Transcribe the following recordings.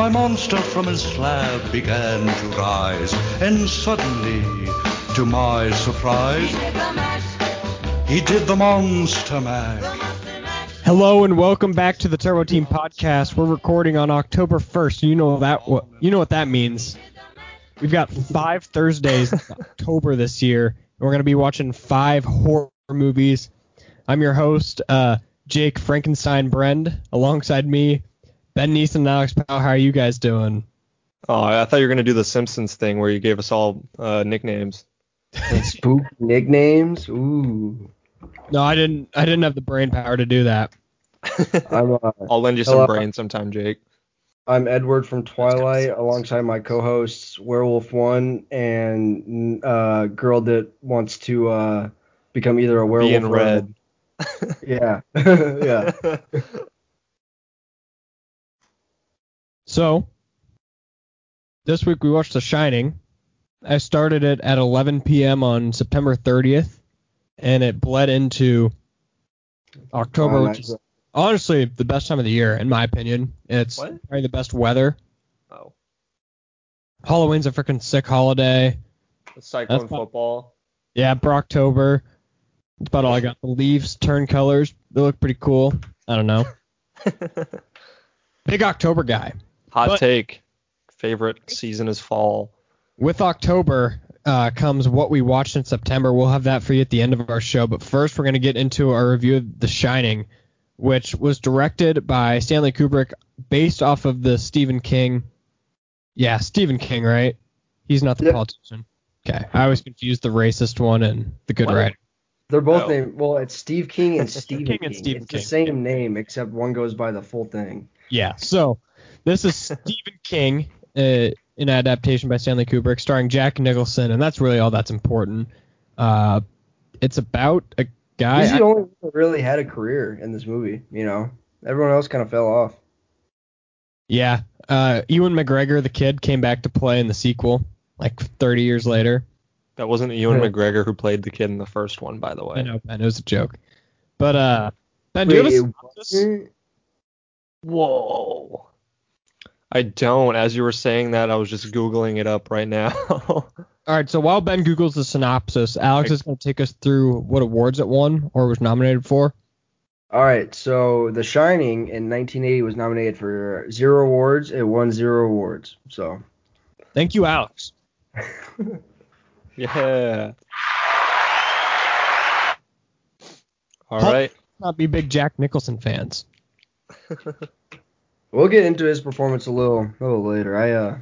my monster from his slab began to rise, and suddenly, to my surprise, he did the monster mash. Hello and welcome back to the Turbo Team podcast. We're recording on October 1st. You know that what you know what that means. We've got five Thursdays in October this year. And we're going to be watching five horror movies. I'm your host, uh, Jake Frankenstein Brend. Alongside me, Ben Neeson and Alex Powell. How are you guys doing? Oh, I thought you were gonna do the Simpsons thing where you gave us all uh, nicknames. Spook nicknames. Ooh. No, I didn't. I didn't have the brain power to do that. I'm uh, I'll lend you some Hello. brain sometime, Jake. I'm Edward from Twilight, alongside my co-hosts Werewolf One and uh, girl that wants to uh, become either a werewolf Be in or a- red. Yeah, yeah. So, this week we watched The Shining. I started it at 11 p.m. on September 30th, and it bled into October, Oh, which is honestly the best time of the year, in my opinion. It's What? probably the best weather. Oh, Halloween's a freaking sick holiday. the Cyclone That's fine. football. Yeah, Brocktober. That's about all I got. The leaves turn colors. They look pretty cool. I don't know. Big October guy. Hot But- take. Favorite season is fall. With October uh, comes what we watched in September. We'll have that for you at the end of our show. But first, we're going to get into our review of The Shining, which was directed by Stanley Kubrick, based off of the Stephen King. Yeah, Stephen King, right? He's not the Yep. politician. Okay, I always confused the racist one and the good What? writer. They're both Oh. named. Well, it's Steve King and Stephen King King. and Stephen it's King. the same name except one goes by the full thing. Yeah. So this is Stephen King, uh, an adaptation by Stanley Kubrick, starring Jack Nicholson, and that's really all that's important. Uh, it's about a guy. He's the only one that really had a career in this movie. You know, everyone else kind of fell off. yeah. Uh, Ewan McGregor, the kid, came back to play in the sequel, like 30 years later. That wasn't Ewan Yeah. McGregor who played the kid in the first one, by the way. I know, Ben. It was a joke. But uh, Ben, do you have a synopsis? Wasn't- Whoa. I don't. As you were saying that, I was just googling it up right now. All right. So while Ben googles the synopsis, Alex is going to take us through what awards it won or was nominated for. All right, so The Shining in 1980 was nominated for zero awards. It won zero awards. So Thank you, Alex. yeah. All Huh? right. Not be big Jack Nicholson fans. we'll get into his performance a little, a little later. I uh,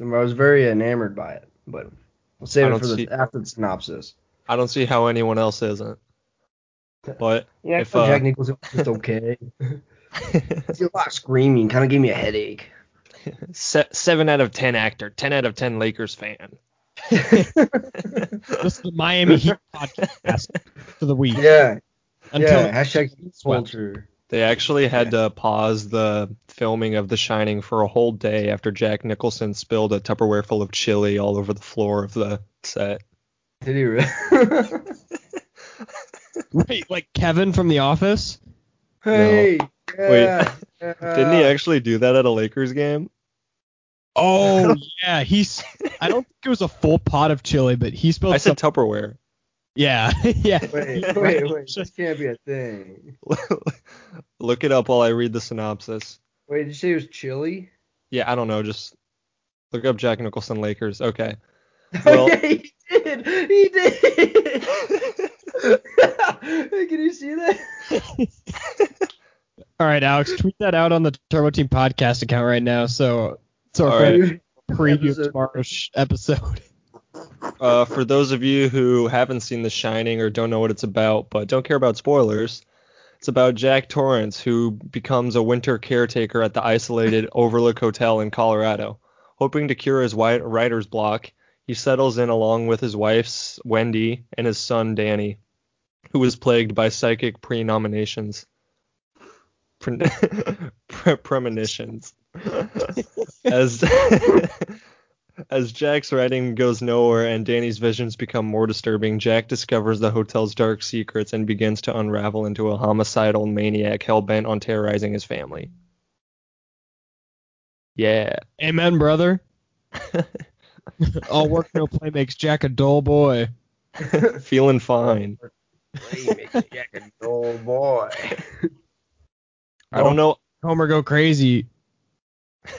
I was very enamored by it, but we'll I save it don't for the see- after the synopsis. I don't see how anyone else isn't. But Yeah, If, I thought uh, Jack Nicholson was just okay. I see a lot of screaming, kind of gave me a headache. Se- seven out of ten actor, ten out of ten Lakers fan. This is the Miami Heat podcast for the week. yeah, Until yeah. Hashtag swept. culture. They actually had to pause the filming of The Shining for a whole day after Jack Nicholson spilled a Tupperware full of chili all over the floor of the set. Did he really? Wait, like Kevin from The Office? hey. Yeah, yeah. Didn't he actually do that at a Lakers game? Oh yeah, he's. I don't think it was a full pot of chili, but he spilled I said. Tupperware. yeah, yeah. Wait, wait, wait. This can't be a thing. Look it up while I read the synopsis. Wait, did you say it was chili? Yeah, I don't know. Just look up Jack Nicholson Lakers. Okay. Well- yeah, he did. He did. Can you see that? All right, Alex, tweet that out on the Turbo Team podcast account right now. So, so our right. preview of Episode- tomorrow's sh- episode. Uh, for those of you who haven't seen The Shining or don't know what it's about, but don't care about spoilers, it's about Jack Torrance who becomes a winter caretaker at the isolated Overlook Hotel in Colorado. Hoping to cure his writer's block, he settles in along with his wife, Wendy, and his son, Danny, who is plagued by psychic prenominations. Pre- pre- premonitions. As As Jack's writing goes nowhere and Danny's visions become more disturbing, Jack discovers the hotel's dark secrets and begins to unravel into a homicidal maniac hell bent on terrorizing his family. Yeah. Amen, brother. All work no play makes Jack a dull boy. Feeling fine. oh boy. I don't know. Homer go crazy.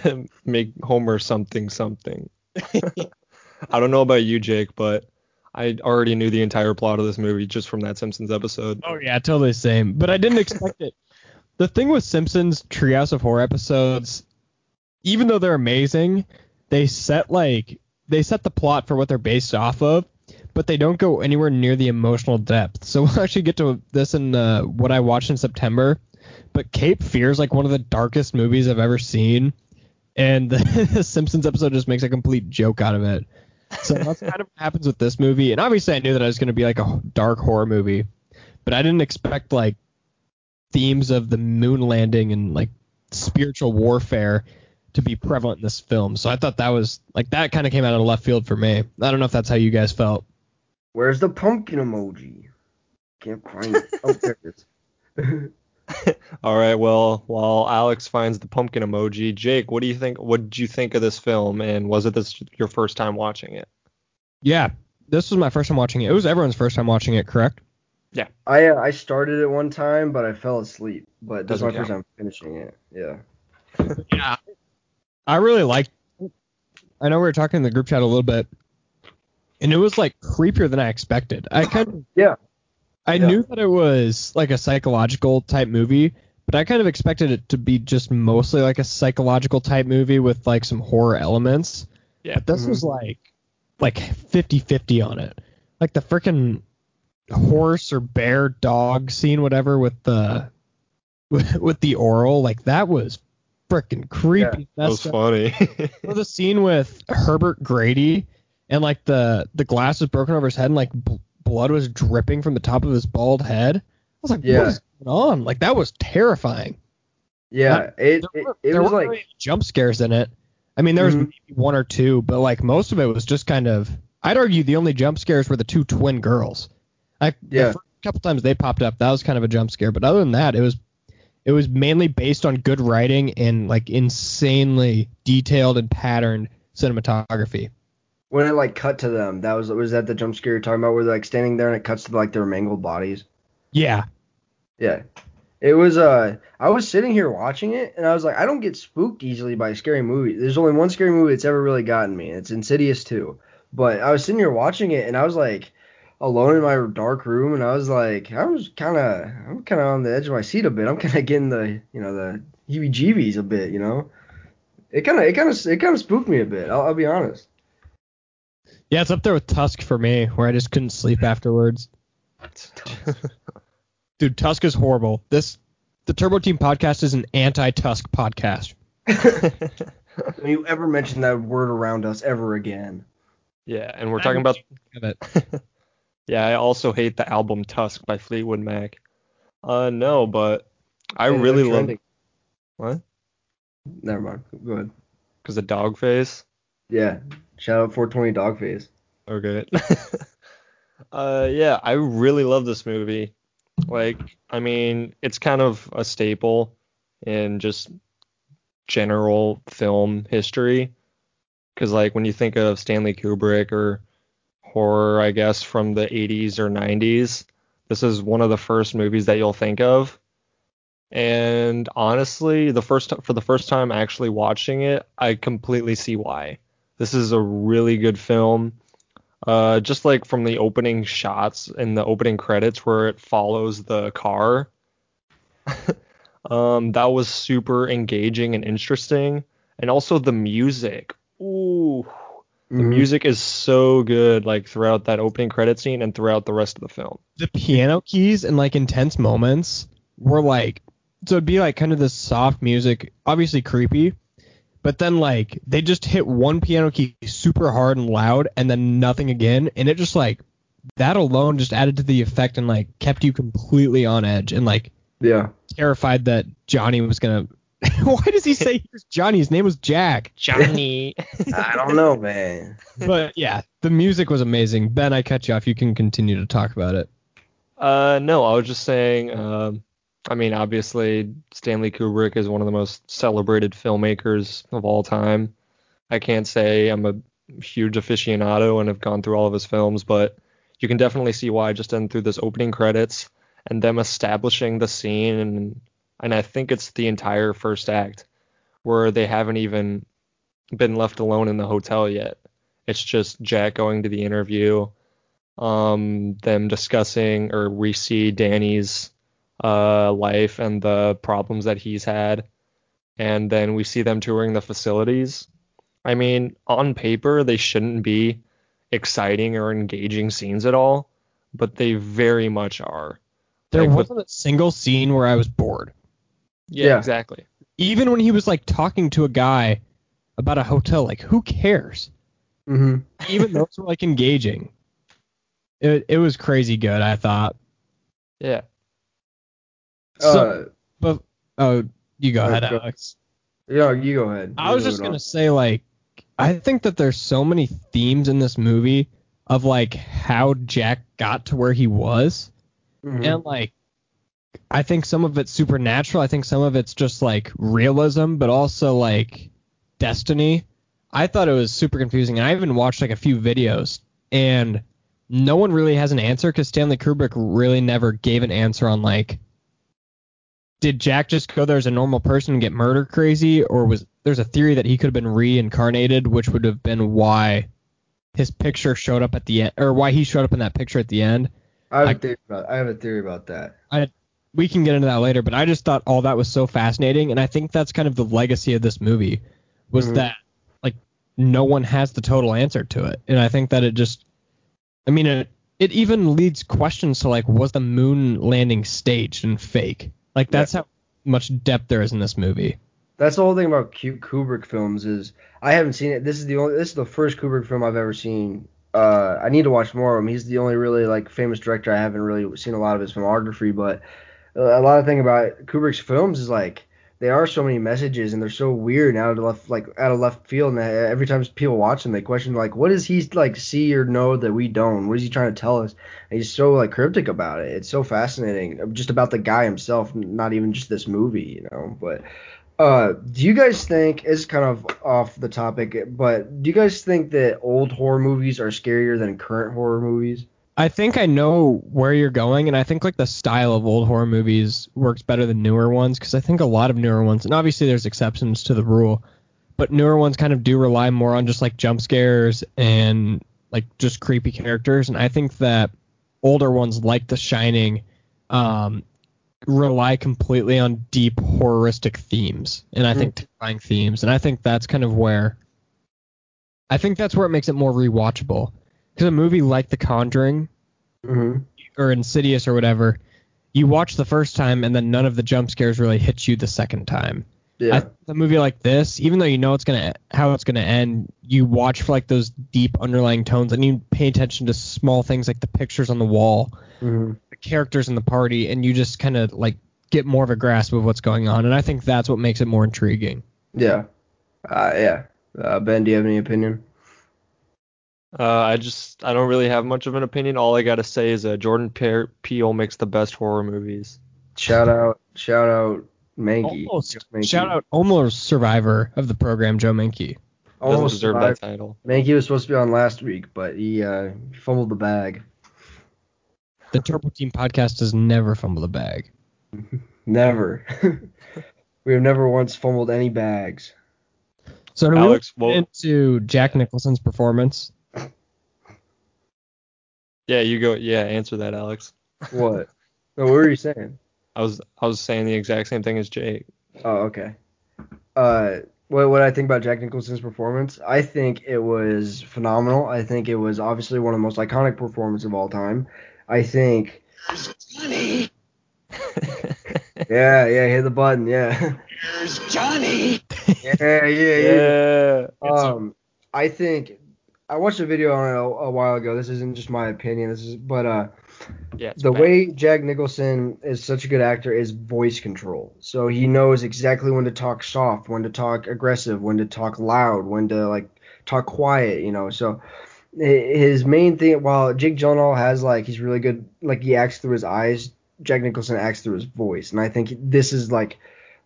Make Homer something something. I don't know about you, Jake, but I already knew the entire plot of this movie just from that Simpsons episode. Oh yeah, totally same. But I didn't expect it. The thing with Simpsons Treehouse of Horror episodes, even though they're amazing, they set like they set the plot for what they're based off of, but they don't go anywhere near the emotional depth. So we'll actually get to this in uh, what I watched in September. But Cape Fear is like one of the darkest movies I've ever seen, and the Simpsons episode just makes a complete joke out of it. So that's kind of what happens with this movie. And obviously, I knew that it was going to be like a dark horror movie, but I didn't expect like themes of the moon landing and like spiritual warfare to be prevalent in this film. So I thought that was like that kind of came out of left field for me. I don't know if that's how you guys felt. Where's the pumpkin emoji? Can't find it. Oh, there it is. All right, well, while Alex finds the pumpkin emoji, Jake, what do you think? What did you think of this film, and was it this your first time watching it? Yeah, this was my first time watching it. It was everyone's first time watching it, correct? Yeah. I uh, I started it one time, but I fell asleep. But this is Doesn't my first time finishing it. Yeah. Yeah. I really liked I know we were talking in the group chat a little bit. And it was like creepier than I expected. I kind of Yeah. I Yeah. knew that it was like a psychological type movie, but I kind of expected it to be just mostly like a psychological type movie with like some horror elements. Yeah. But this mm-hmm. was like like 50-50 on it. Like the freaking horse or bear dog scene whatever with the with, with the oral, like that was freaking creepy. That was up. funny. Or the scene with Herbert Grady and like the the glass was broken over his head and like bl- blood was dripping from the top of his bald head. I was like, Yeah. what is going on? Like that was terrifying. Yeah. It There it, were, it there was like really jump scares in it. I mean, there was Mhm. maybe one or two, but like most of it was just kind of. I'd argue the only jump scares were the two twin girls. Like Yeah. the first couple times they popped up, that was kind of a jump scare. But other than that, it was it was mainly based on good writing and like insanely detailed and patterned cinematography. When it like cut to them. That was was that the jump scare you're talking about where they're like standing there and it cuts to like their mangled bodies. Yeah, Yeah. It was uh I was sitting here watching it and I was like I don't get spooked easily by scary movies. There's only one scary movie that's ever really gotten me. And it's Insidious 2. But I was sitting here watching it and I was like alone in my dark room and I was like I was kind of I'm kind of on the edge of my seat a bit. I'm kind of getting the, you know, the heebie-jeebies a bit, you know. It kind of it kind of it kind of spooked me a bit. I'll, I'll be honest. Yeah, it's up there with Tusk for me, where I just couldn't sleep afterwards. Dude, Tusk is horrible. This the Turbo Team podcast is an anti-Tusk podcast. Don't you ever mention that word around us ever again. yeah, and we're talking about. It. yeah, I also hate the album Tusk by Fleetwood Mac. Uh, no, but I Hey, really love what? Never mind. Go ahead. Cause the dog face. Yeah. Shout out 420 Dogface. Okay. uh, yeah, I really love this movie. Like, I mean, it's kind of a staple in just general film history. Because, like, when you think of Stanley Kubrick or horror, I guess, from the 80s or 90s, this is one of the first movies that you'll think of. And honestly, the first for the first time actually watching it, I completely see why. This is a really good film. Uh, just like from the opening shots and the opening credits where it follows the car. um, that was super engaging and interesting. And also the music. Ooh, the Mhm. music is so good, like throughout that opening credit scene and throughout the rest of the film. the piano keys in like intense moments were like so it'd be like kind of this soft music, obviously creepy, but then like they just hit one piano key super hard and loud and then nothing again and it just like that alone just added to the effect and like kept you completely on edge and like Yeah. terrified that Johnny was gonna Why does he say here's Johnny? His name was Jack. Johnny. I don't know, man. But yeah, the music was amazing. Ben, I cut you off. You can continue to talk about it. Uh, no, I was just saying. Um, I mean, obviously, Stanley Kubrick is one of the most celebrated filmmakers of all time. I can't say I'm a huge aficionado and have gone through all of his films, but you can definitely see why just in through this opening credits and them establishing the scene and and I think it's the entire first act where they haven't even been left alone in the hotel yet. It's just Jack going to the interview, um, them discussing, or we see Danny's uh, life and the problems that he's had, and then we see them touring the facilities. I mean, on paper, they shouldn't be exciting or engaging scenes at all, but they very much are. There Like, wasn't a single scene where I was bored. Yeah, Yeah. exactly. Even when he was like talking to a guy about a hotel, like who cares? hmm Even those were like engaging. It it was crazy good, I thought. Yeah. So, but oh, you go Uh, ahead, go- Alex. yeah, you go ahead. I was just gonna on. say like I think that there's so many themes in this movie of like how Jack got to where he was. Mhm. and like I think some of it's supernatural. I think some of it's just like realism, but also like destiny. I thought it was super confusing. I even watched like a few videos, and no one really has an answer because Stanley Kubrick really never gave an answer on like, did Jack just go there as a normal person and get murder crazy, or was there's a theory that he could have been reincarnated, which would have been why his picture showed up at the end, or why he showed up in that picture at the end. I have, I- a theory about, I have a theory about that. we can get into that later, but I just thought all that was so fascinating, and I think that's kind of the legacy of this movie was Mhm. that like no one has the total answer to it, and I think that it just, I mean, it it even leads questions to like was the moon landing staged and fake? Like that's how much depth there is in this movie. That's the whole thing about Ku- Kubrick films is I haven't seen it. This is the only this is the first Kubrick film I've ever seen. Uh, I need to watch more of him. He's the only really like famous director I haven't really seen a lot of his filmography. But a lot of thing about Kubrick's films is like they are so many messages and they're so weird out of left like out of left field. And every time people watch them, they question like, what does he like see or know that we don't? What is he trying to tell us? And he's so like cryptic about it. It's so fascinating, just about the guy himself, not even just this movie, you know. But uh, do you guys think it's kind of off the topic, but do you guys think that old horror movies are scarier than current horror movies? I think I know where you're going, and I think like the style of old horror movies works better than newer ones because I think a lot of newer ones, and obviously there's exceptions to the rule, but newer ones kind of do rely more on just like jump scares and like just creepy characters, and I think that older ones like The Shining um, rely completely on deep horroristic themes, and I think terrifying themes, and I think that's kind of where I think that's where it makes it more rewatchable. Because a movie like The Conjuring Mm-hmm. or Insidious or whatever, you watch the first time and then none of the jump scares really hit you the second time. Yeah. A movie like this, even though you know it's gonna how it's gonna end, you watch for like those deep underlying tones and you pay attention to small things like the pictures on the wall, hmm the characters in the party, and you just kind of like get more of a grasp of what's going on. And I think that's what makes it more intriguing. Yeah. Uh, yeah. Uh, ben, do you have any opinion? Uh, I just I don't really have much of an opinion. All I gotta say is uh, Jordan Pe- Peele makes the best horror movies. Shout out, shout out, Mankey. Almost Mankey. shout out almost survivor of the program, Joe Menke. Doesn't Almost deserve survived. that title. Mankey was supposed to be on last week, but he uh, fumbled the bag. The Turbo Team podcast does never fumble the bag. Never. we have never once fumbled any bags. So to Alex, move well- into Jack Nicholson's performance, Yeah, you go. Yeah, answer that, Alex. What? no, what were you saying? I was I was saying the exact same thing as Jake. Oh, okay. Uh, what what I think about Jack Nicholson's performance? I think it was phenomenal. I think it was obviously one of the most iconic performances of all time. I think. Yeah, yeah, hit the button. Yeah. yeah, yeah, yeah. yeah. Um, I think I watched a video on it a, a while ago. This isn't just my opinion. This is, but uh, Yeah, the bad. way Jack Nicholson is such a good actor is voice control. So he knows exactly when to talk soft, when to talk aggressive, when to talk loud, when to like talk quiet, you know. So his main thing while Jake Gyllenhaal has like he's really good like he acts through his eyes, Jack Nicholson acts through his voice. And I think this is like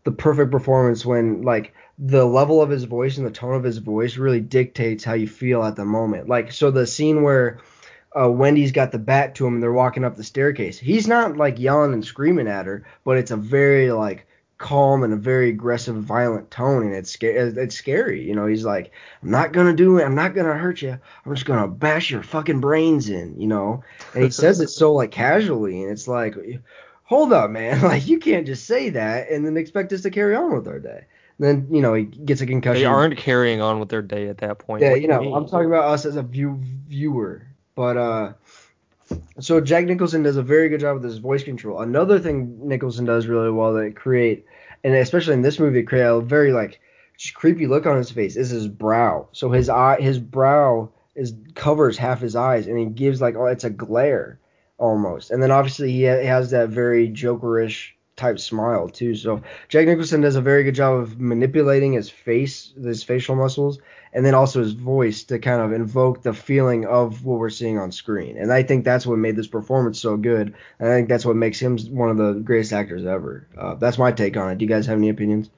the perfect performance when like the level of his voice and the tone of his voice really dictates how you feel at the moment. Like so the scene where uh, Wendy's got the bat to him and they're walking up the staircase. He's not like yelling and screaming at her, but it's a very like calm and a very aggressive, violent tone, and it's scary. It's scary. You know, he's like, "I'm not gonna do it. I'm not gonna hurt you. I'm just gonna bash your fucking brains in." You know, and he says it so like casually, and it's like, hold up, man. Like you can't just say that and then expect us to carry on with our day. then you know he gets a concussion. They aren't carrying on with their day at that point. Yeah, What you know, mean? I'm talking about us as a view viewer. But uh so Jack Nicholson does a very good job with his voice control. Another thing Nicholson does really well that create and especially in this movie create a very like just creepy look on his face is his brow. So his eye his brow is covers half his eyes and he gives like oh it's a glare almost. And then obviously he has that very jokerish type smile too. So Jack Nicholson does a very good job of manipulating his face, his facial muscles, and then also his voice to kind of invoke the feeling of what we're seeing on screen. And I think that's what made this performance so good. And I think that's what makes him one of the greatest actors ever. Uh, that's my take on it. Do you guys have any opinions?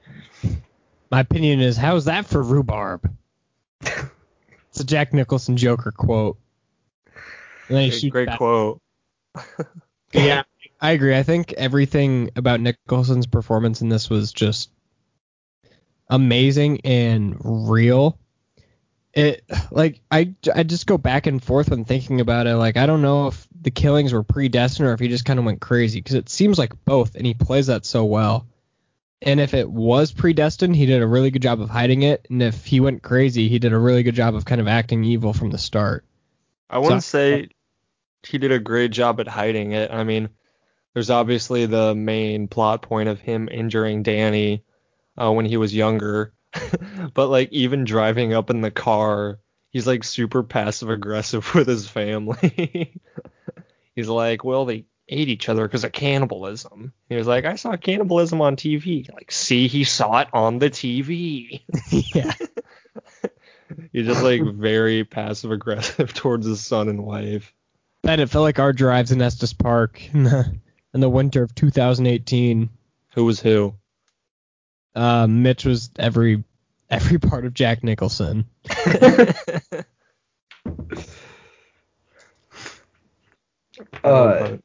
My opinion is, how's that for rhubarb? it's a Jack Nicholson Joker quote. And then he Great, great quote. Yeah, I agree. I think everything about Nicholson's performance in this was just amazing and real. It like I I just go back and forth when thinking about it. Like I don't know if the killings were predestined or if he just kind of went crazy because it seems like both, and he plays that so well. And if it was predestined, he did a really good job of hiding it. And if he went crazy, he did a really good job of kind of acting evil from the start. I wouldn't So- say he did a great job at hiding it. I mean, there's obviously the main plot point of him injuring Danny uh, when he was younger, but like even driving up in the car, he's like super passive aggressive with his family. he's like, well, they ate each other because of cannibalism. He was like, I saw cannibalism on TV. Like, see, he saw it on the TV. yeah. He's just like very passive aggressive towards his son and wife. Ben, it felt like our drives in Estes Park in the in the winter of 2018. Who was who? Uh, Mitch was every every part of Jack Nicholson. Uh,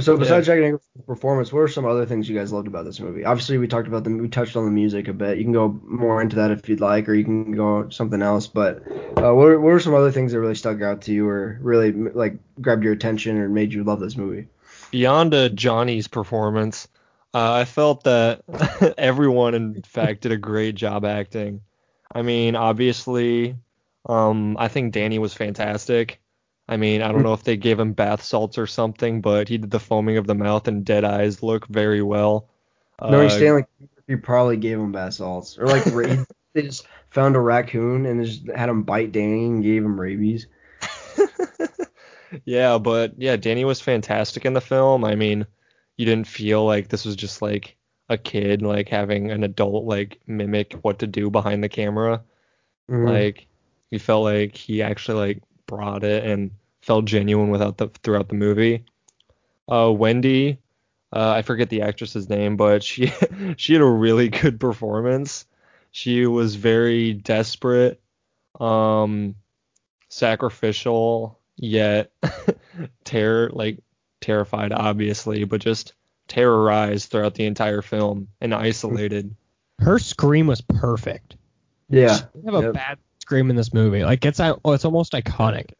so besides Yeah. Jack Nicholson's performance, what are some other things you guys loved about this movie? Obviously, we talked about the we touched on the music a bit. You can go more into that if you'd like, or you can go something else. But uh, what are, what are some other things that really stuck out to you, or really like grabbed your attention, or made you love this movie? Beyond uh, Johnny's performance, uh, I felt that everyone, in fact, did a great job acting. I mean, obviously, um, I think Danny was fantastic. I mean, I don't know if they gave him bath salts or something, but he did the foaming of the mouth and dead eyes look very well. Knowing Uh, Stanley, you probably gave him bath salts, or like they just found a raccoon and just had him bite Danny and gave him rabies. yeah, but yeah, Danny was fantastic in the film. I mean, you didn't feel like this was just like a kid like having an adult like mimic what to do behind the camera. Mhm. Like you felt like he actually like brought it and felt genuine without the throughout the movie. Uh, Wendy, uh, I forget the actress's name, but she she had a really good performance. She was very desperate, um, sacrificial, yet terror like terrified, obviously, but just terrorized throughout the entire film and isolated. Her scream was perfect. yeah. She didn't have a bad scream in this movie. Like it's oh, it's almost iconic.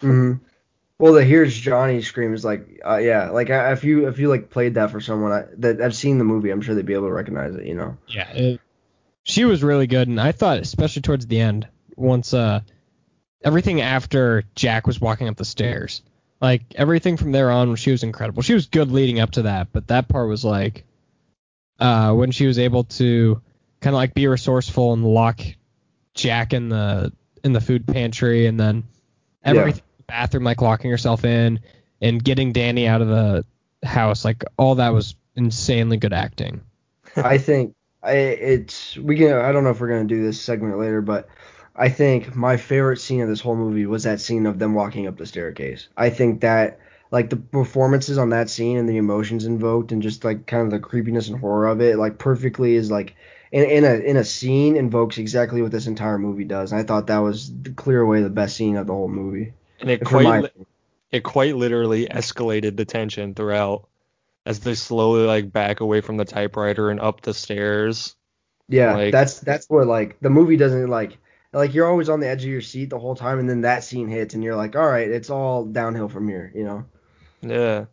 Hmm Well, the here's Johnny scream is like, uh, yeah, like I, if you if you like played that for someone I, that I've seen the movie, I'm sure they'd be able to recognize it. You know. Yeah. It, she was really good, and I thought, especially towards the end, once uh everything after Jack was walking up the stairs, like everything from there on, she was incredible. She was good leading up to that, but that part was like, uh, when she was able to kind of like be resourceful and lock Jack in the in the food pantry, and then everything bathroom, like locking herself in, and getting Danny out of the house, like all that was insanely good acting. I think I, it's we can. I don't know if we're gonna do this segment later, but I think my favorite scene of this whole movie was that scene of them walking up the staircase. I think that like the performances on that scene and the emotions invoked and just like kind of the creepiness and horror of it, like perfectly is like in, in a in a scene invokes exactly what this entire movie does. And I thought that was the clear away the best scene of the whole movie. And it quite li- it quite literally escalated the tension throughout as they slowly like back away from the typewriter and up the stairs. Yeah, Like- that's that's what like the movie doesn't like like you're always on the edge of your seat the whole time and then that scene hits and you're like, all right, it's all downhill from here, you know. Yeah.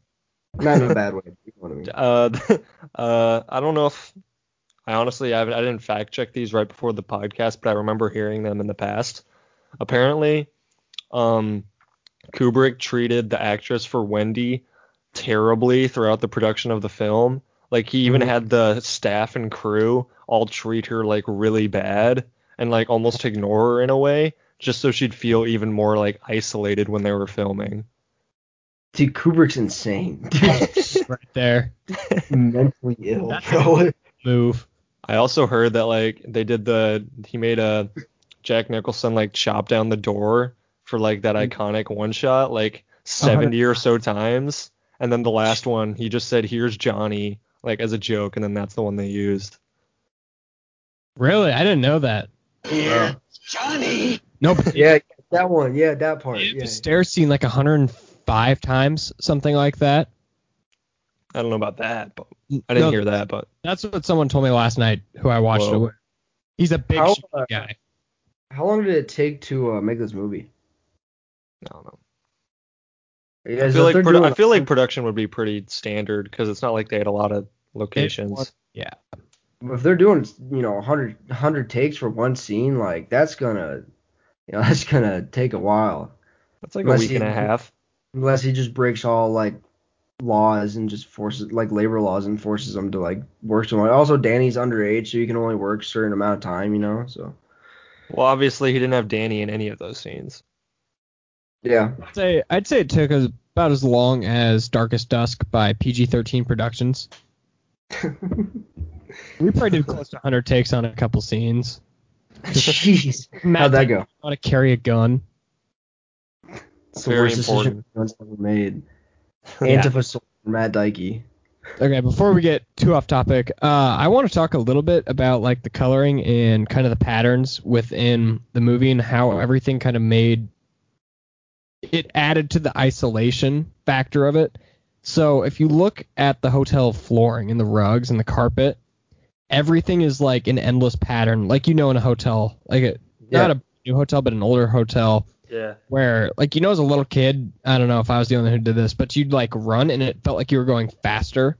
Not in a bad way. You know what I mean? Uh, uh, I don't know if I honestly I, I didn't fact check these right before the podcast, but I remember hearing them in the past. Apparently, um, Kubrick treated the actress for Wendy terribly throughout the production of the film. Like he even Mhm. had the staff and crew all treat her like really bad and like almost ignore her in a way, just so she'd feel even more like isolated when they were filming. Dude, Kubrick's insane. Dude, right there. mentally ill, That's bro. Move. I also heard that like they did the he made a Jack Nicholson like chop down the door for like that iconic one shot like 70 or so times and then the last one he just said here's Johnny like as a joke and then that's the one they used. Really? I didn't know that. Yeah. Johnny. No, but Yeah, that one. Yeah, that part. the Yeah. stairs scene like 105 times, something like that. I don't know about that, but I didn't No, hear that, but That's what someone told me last night who I watched Whoa. it with. He's a big How, uh, guy. How long did it take to uh, make this movie? I don't know. I feel like produ- doing- I feel like production would be pretty standard because it's not like they had a lot of locations. was- Yeah. if they're doing you know 100 100 takes for one scene, like that's gonna you know that's gonna take a while. That's like Unless a week and a half. Unless he just breaks all like laws and just forces like labor laws and forces them to like work so much. Also, Danny's underage, so you can only work a certain amount of time, you know. So Well, obviously he didn't have Danny in any of those scenes. Yeah, I'd say I'd say it took us about as long as Darkest Dusk by PG-13 Productions. We probably did close to 100 takes on a couple scenes. jeez, Matt how'd that didn't go? want to carry a gun. It's the Very worst decision important. anyone's ever made. Yeah. Antifa soldier Matt Dikey. Okay, before we get too off topic, uh, I want to talk a little bit about like the coloring and kind of the patterns within the movie and how everything kind of made it added to the isolation factor of it. So if you look at the hotel flooring and the rugs and the carpet, everything is like an endless pattern, like you know in a hotel, like a, not a new hotel but an older hotel Yeah. where like you know as a little kid i don't know if i was the only one who did this but you'd like run and it felt like you were going faster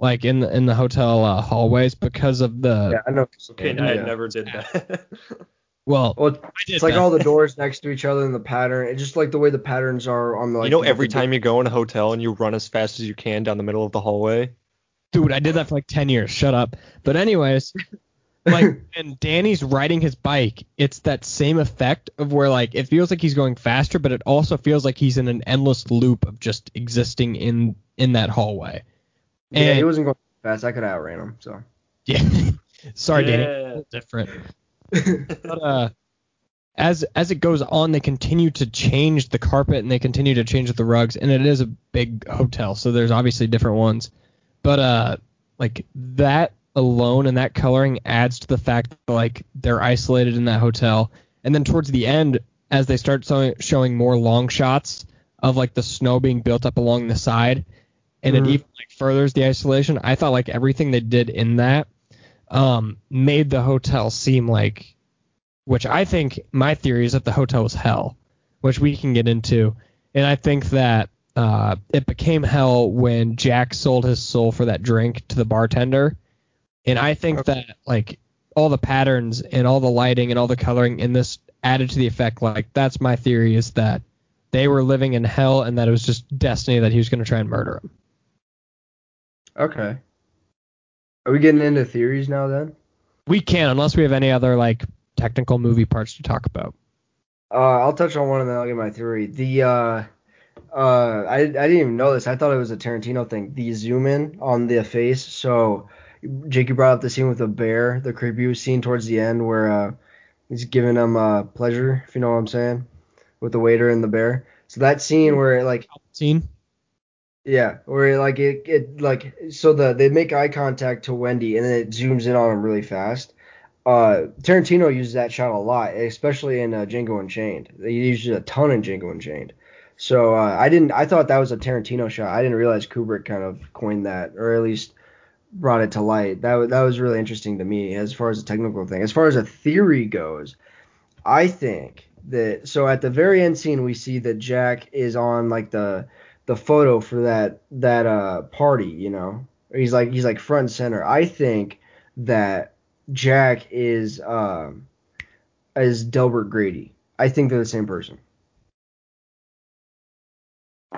like in the in the hotel uh, hallways because of the Yeah, I know. Okay, Yeah. I never did that. well Well, I it's like that. all the doors next to each other and the pattern. It's just like the way the patterns are on the. Like, you know, every time you go in a hotel and you run as fast as you can down the middle of the hallway. dude i did that for like 10 years shut up but anyways like when danny's riding his bike it's that same effect of where like it feels like he's going faster but it also feels like he's in an endless loop of just existing in in that hallway Yeah, and- he wasn't going fast. I could outran him. So. yeah sorry danny Yeah. a little different but uh as as it goes on they continue to change the carpet and they continue to change the rugs and it is a big hotel so there's obviously different ones but uh like that alone and that coloring adds to the fact that like they're isolated in that hotel and then towards the end as they start showing, showing more long shots of like the snow being built up along the side and Mhm. it even like furthers the isolation i thought like everything they did in that um made the hotel seem like which I think my theory is that the hotel was hell, which we can get into. And I think that uh, it became hell when Jack sold his soul for that drink to the bartender. And I think that like all the patterns and all the lighting and all the coloring in this added to the effect. Like that's my theory is that they were living in hell and that it was just destiny that he was going to try and murder him. Okay. Are we getting into theories now then? We can unless we have any other like technical movie parts to talk about. Uh, I'll touch on one and then I'll get my theory. The uh, Uh, I I didn't even know this. I thought it was a Tarantino thing. The zoom in on the face. So, Jake, you brought up the scene with the bear, the creepy scene towards the end where uh, he's giving him uh, pleasure, if you know what I'm saying, with the waiter and the bear. So that scene where like Scene. Yeah, where like it, it like so the they make eye contact to Wendy and then it zooms in on him really fast. Uh, Tarantino uses that shot a lot, especially in uh, Django Unchained. He uses it a ton in Django Unchained. So uh, I didn't. I thought that was a Tarantino shot. I didn't realize Kubrick kind of coined that, or at least brought it to light. That that was really interesting to me as far as a technical thing. As far as a theory goes, I think that so at the very end scene we see that Jack is on like the the photo for that that uh party, you know. He's like he's like front and center. I think that Jack is um is Delbert Grady. I think they're the same person.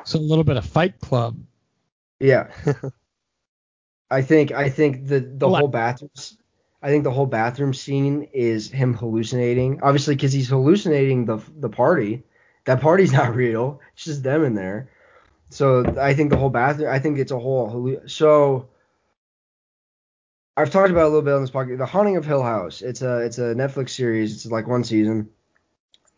So a little bit of Fight Club. Yeah. I think I think the the I- whole bathroom I think the whole bathroom scene is him hallucinating. Obviously cuz he's hallucinating the the party. That party's not real. It's just them in there. So I think the whole bathroom I think it's a whole so I've talked about a little bit on this podcast. The Haunting of Hill House. It's a it's a Netflix series. It's like one season.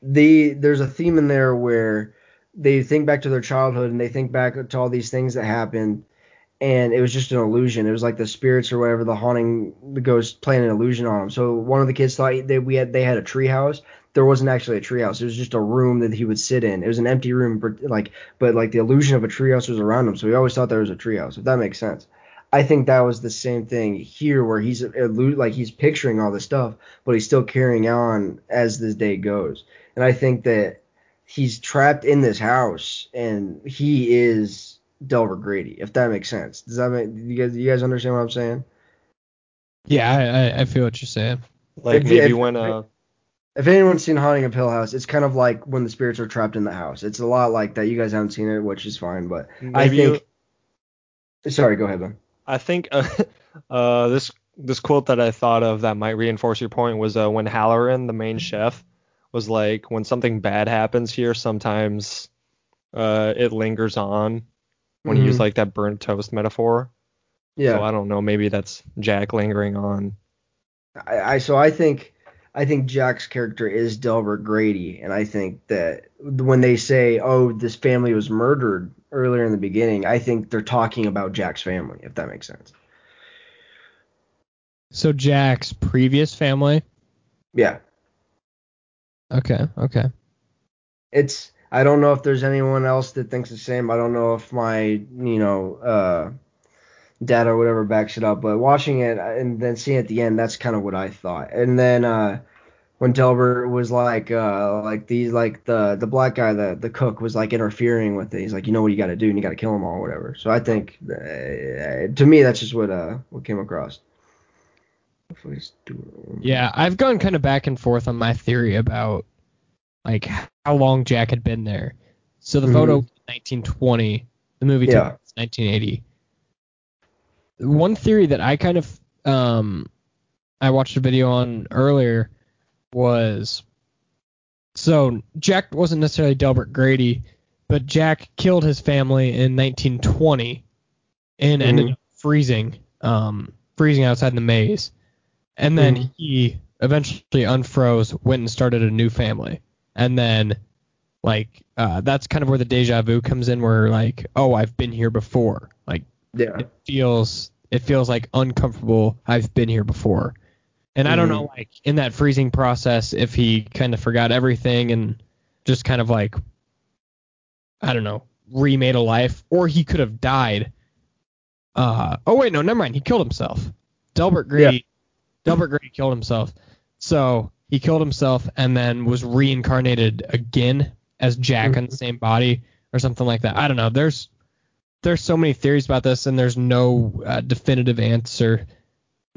The there's a theme in there where they think back to their childhood and they think back to all these things that happened and it was just an illusion. It was like the spirits or whatever, the haunting, the ghost playing an illusion on them. So one of the kids thought they we had they had a treehouse. There wasn't actually a treehouse. It was just a room that he would sit in. It was an empty room, but like but like the illusion of a treehouse was around him. So he always thought there was a treehouse. If that makes sense. I think that was the same thing here, where he's like he's picturing all this stuff, but he's still carrying on as this day goes. And I think that he's trapped in this house, and he is Delbert Grady, if that makes sense. Does that make you guys you guys understand what I'm saying? Yeah, I, I, I feel what you're saying. Like If- maybe if- when uh If anyone's seen Haunting of Hill House, it's kind of like when the spirits are trapped in the house. It's a lot like that. You guys haven't seen it, which is fine, but I maybe you- think. Sorry, go ahead, Ben. I think uh, uh, this this quote that I thought of that might reinforce your point was uh, when Halloran, the main chef, was like, when something bad happens here, sometimes uh, it lingers on. When he used Mhm. like that burnt toast metaphor. Yeah. So I don't know. Maybe that's Jack lingering on. I, I so I think I think Jack's character is Delbert Grady, and I think that when they say, "Oh, this family was murdered earlier in the beginning," I think they're talking about Jack's family, if that makes sense. So Jack's previous family. Yeah, Okay, okay. it's. I don't know if there's anyone else that thinks the same. I don't know if my you know uh, data or whatever backs it up, but watching it and then seeing it at the end, that's kind of what I thought. And then uh, when Delbert was like, uh, like these, like the the black guy, the the cook was like interfering with it. He's like, you know what you got to do, and you got to kill them all, or whatever. So I think, uh, to me, that's just what uh what came across. Hopefully it's doable. Yeah, I've gone kind of back and forth on my theory about like how long Jack had been there. So the Mhm. photo 1920, the movie took Yeah. 1980. One theory that I kind of um I watched a video on earlier was so Jack wasn't necessarily Delbert Grady, but Jack killed his family in 1920 and ended Mhm. up freezing, um, freezing outside the maze. And then Mhm. he eventually unfroze, went and started a new family. And then, like, uh, that's kind of where the deja vu comes in, where like, oh, I've been here before. Like, Yeah. it feels it feels like uncomfortable. I've been here before. And I don't know, like, in that freezing process, if he kind of forgot everything and just kind of like, I don't know, remade a life, or he could have died. Uh, oh wait, no, never mind. He killed himself. Delbert Grady, Delbert Grady killed himself. So he killed himself and then was reincarnated again as Jack in the same body or something like that. I don't know. There's there's so many theories about this and there's no uh, definitive answer.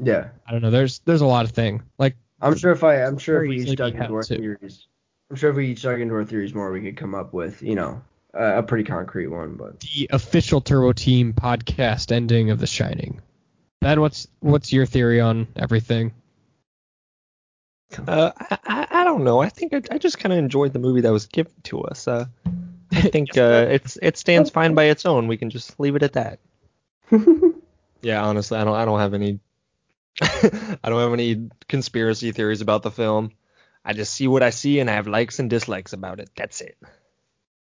Yeah. I don't know. There's there's a lot of thing. Like I'm sure if I, I'm sure if we easily each dug into our to. theories, I'm sure if we each dug into our theories more, we could come up with, you know, a, a pretty concrete one. But the official Turbo Team podcast ending of The Shining. Ben, what's what's your theory on everything? Uh, I, I, I don't know. I think I, I just kind of enjoyed the movie that was given to us. Uh, I think uh, it's it stands fine by its own. We can just leave it at that. Yeah, honestly, I don't I don't have any I don't have any conspiracy theories about the film. I just see what I see and I have likes and dislikes about it. That's it.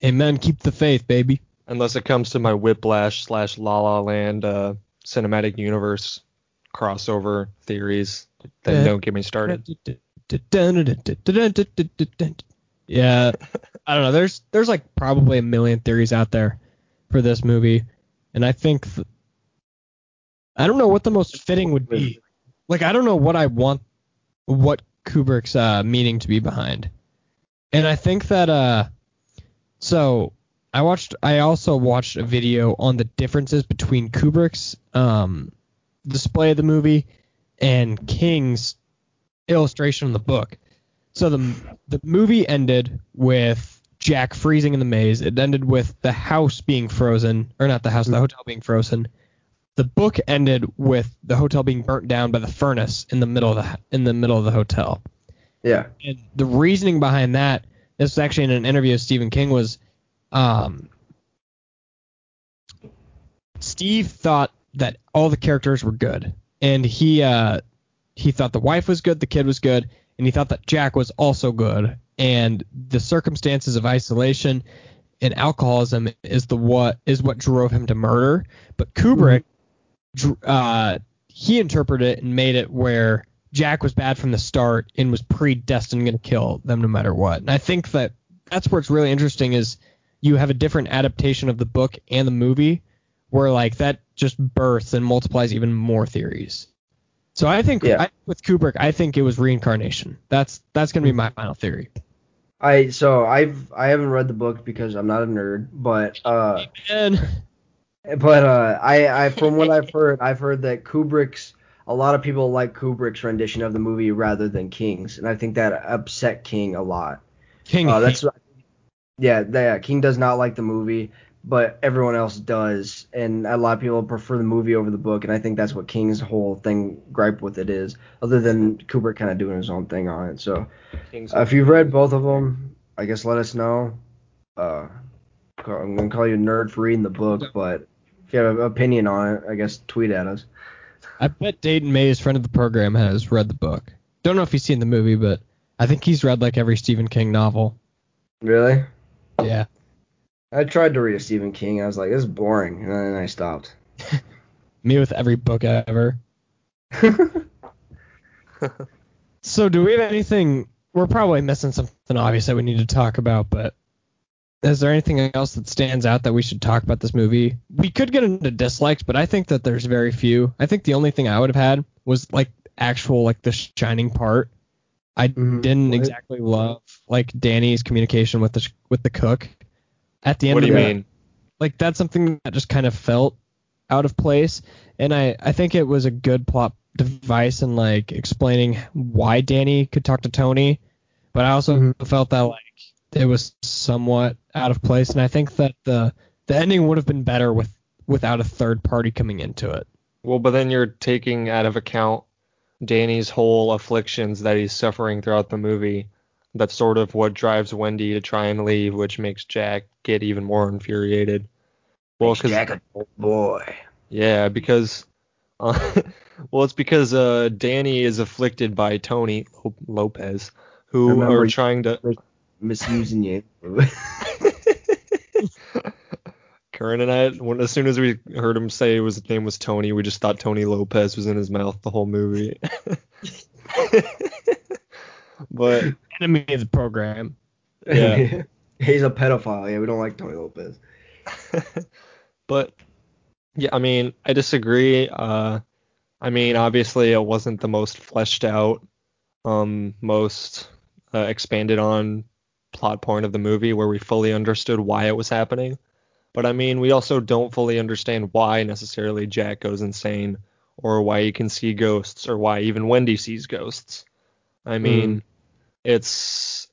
Amen. Keep the faith, baby. Unless it comes to my Whiplash slash La La Land uh, cinematic universe crossover theories, then don't get me started. Yeah, I don't know. There's there's like probably a million theories out there for this movie, and I think th- I don't know what the most fitting would be. Like I don't know what I want, what Kubrick's uh, meaning to be behind, and I think that uh, so I watched. I also watched a video on the differences between Kubrick's um display of the movie and King's illustration of the book. So the the movie ended with Jack freezing in the maze. It ended with the house being frozen, or not the house, the hotel being frozen. The book ended with the hotel being burnt down by the furnace in the middle of the in the middle of the hotel. Yeah. And the reasoning behind that, this was actually in an interview with Stephen King, was um, Steve thought that all the characters were good, and he uh, he thought the wife was good, the kid was good, and he thought that Jack was also good. And the circumstances of isolation and alcoholism is the what is what drove him to murder. But Kubrick, dr- uh, he interpreted it and made it where Jack was bad from the start and was predestined going to kill them no matter what. And I think that that's where it's really interesting is you have a different adaptation of the book and the movie where like that just births and multiplies even more theories. So I think Yeah. I, with Kubrick, I think it was reincarnation. That's that's gonna be my final theory. I so I've I haven't read the book because I'm not a nerd, but uh but uh I I from what I've heard, I've heard that Kubrick's a lot of people like Kubrick's rendition of the movie rather than King's, and I think that upset King a lot. King, Uh, that's yeah, yeah. King does not like the movie, but everyone else does, and a lot of people prefer the movie over the book, and I think that's what King's whole thing gripe with it is, other than Kubrick kind of doing his own thing on it. So uh, if you've read both of them, I guess let us know. Uh, I'm gonna call you a nerd for reading the book, but if you have an opinion on it, I guess tweet at us. I bet Dayton Mays, friend of the program, has read the book. Don't know if he's seen the movie, but I think he's read like every Stephen King novel. Really? Yeah. I tried to read a Stephen King. I was like, this is boring, and then I stopped. Me with every book ever. So do we have anything? We're probably missing something obvious that we need to talk about, but is there anything else that stands out that we should talk about this movie? We could get into dislikes, but I think that there's very few. I think the only thing I would have had was like actual like the shining part. I Mhm. didn't What? exactly love like Danny's communication with the sh- with the cook at the end what do you it mean? like that's something that just kind of felt out of place and i i think it was a good plot device in like explaining why danny could talk to tony but i also Mhm. felt that like it was somewhat out of place and i think that the the ending would have been better with without a third party coming into it Well, but then you're taking out of account Danny's whole afflictions that he's suffering throughout the movie. That's sort of what drives Wendy to try and leave, which makes Jack get even more infuriated. Well, because Jack a boy. yeah, because uh, well, it's because uh, Danny is afflicted by Tony Lopez, who Remember- are trying to. Misusing you. Karen and I, when, as soon as we heard him say his name was Tony, we just thought Tony Lopez was in his mouth the whole movie. but enemy of the program Yeah. He's a pedophile. Yeah, we don't like Tony Lopez. but yeah, I mean, I disagree. Uh, I mean, obviously, it wasn't the most fleshed out, um, most uh, expanded on plot point of the movie where we fully understood why it was happening. But I mean, we also don't fully understand why necessarily Jack goes insane, or why he can see ghosts, or why even Wendy sees ghosts. I hmm. mean, it's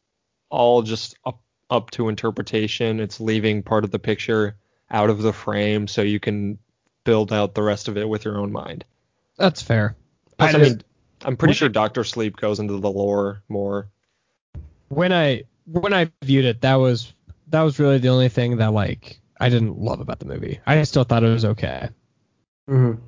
all just up up to interpretation. It's leaving part of the picture out of the frame so you can build out the rest of it with your own mind. that's fair Plus, I, I mean, I'm pretty sure Doctor Sleep goes into the lore more. when I when I viewed it, that was that was really the only thing that like I didn't love about the movie. I still thought it was okay. hmm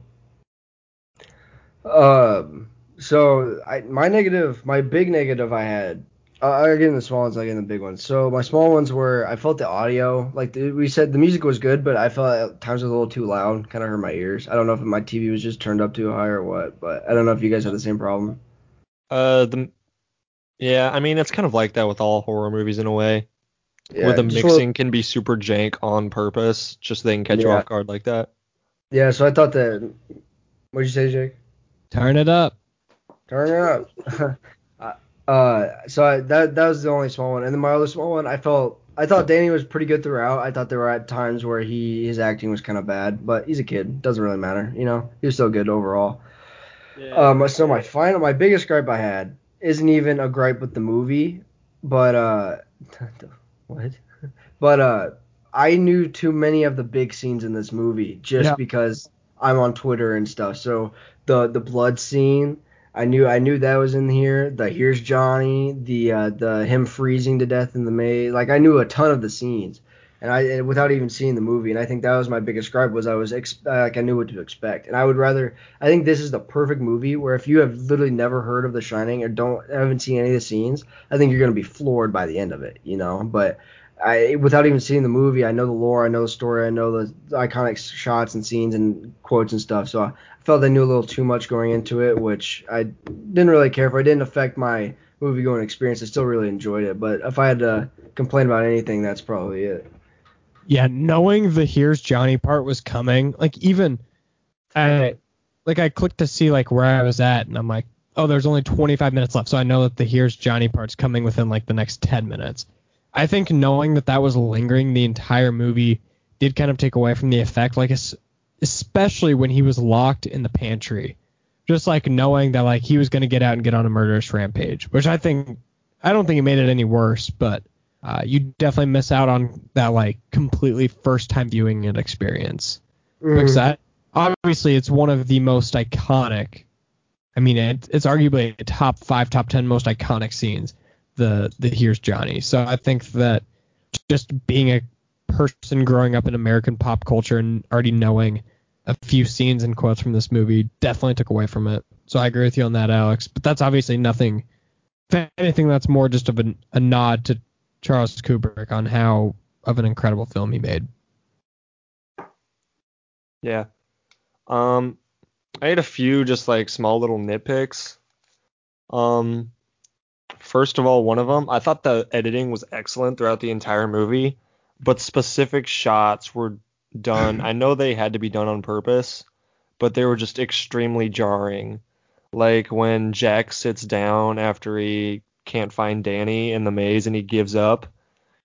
Um. So I my negative, my big negative I had. Uh, I get in the small ones, I get in the big ones. So my small ones were I felt the audio, like the, we said, the music was good, but I felt at times it was a little too loud, kind of hurt my ears. I don't know if my TV was just turned up too high or what, but I don't know if you guys had the same problem. Uh, the yeah, I mean it's kind of like that with all horror movies in a way, where the mixing little- can be super jank on purpose, just so they can catch you off guard like that. yeah. So I thought that. What'd you say, Jake? Turn it up. Turn it up. uh, so I, that that was the only small one, and then my other small one, I felt I thought Danny was pretty good throughout. I thought there were at times where he his acting was kind of bad, but he's a kid, doesn't really matter, you know. He was still good overall. Um, so my final, my biggest gripe I had isn't even a gripe with the movie, but uh, what? But uh, I knew too many of the big scenes in this movie just Yeah. because I'm on Twitter and stuff. So the the blood scene, I knew I knew that was in here. The here's Johnny, the uh, the him freezing to death in the maze. Like I knew a ton of the scenes, and I and without even seeing the movie. And I think that was my biggest gripe was I was ex- uh, like I knew what to expect. And I would rather I think this is the perfect movie where if you have literally never heard of The Shining or don't haven't seen any of the scenes, I think you're gonna be floored by the end of it. You know, but. I, without even seeing the movie, I know the lore, I know the story, I know the iconic shots and scenes and quotes and stuff. So I felt I knew a little too much going into it, which I didn't really care for. It didn't affect my movie going experience. I still really enjoyed it. But if I had to complain about anything, that's probably it. Yeah, knowing the here's Johnny part was coming, like even I like I clicked to see like where I was at and I'm like, oh, there's only 25 minutes left, so I know that the here's Johnny part's coming within like the next 10 minutes. I think knowing that that was lingering the entire movie did kind of take away from the effect, like especially when he was locked in the pantry. Just like knowing that like he was going to get out and get on a murderous rampage, which I think I don't think it made it any worse, but uh, you definitely miss out on that like completely first time viewing it experience because that obviously it's one of the most iconic. I mean, it, it's arguably a top five, top ten most iconic scenes. The the here's Johnny. So I think that just being a person growing up in American pop culture and already knowing a few scenes and quotes from this movie definitely took away from it. So I agree with you on that, Alex. But that's obviously nothing. If anything, that's more just of an, a nod to Charles Kubrick on how of an incredible film he made. Yeah. Um, I had a few just like small little nitpicks. Um, first of all, one of them, I thought the editing was excellent throughout the entire movie, but specific shots were done. I know they had to be done on purpose, but they were just extremely jarring. Like when Jack sits down after he can't find Danny in the maze and he gives up.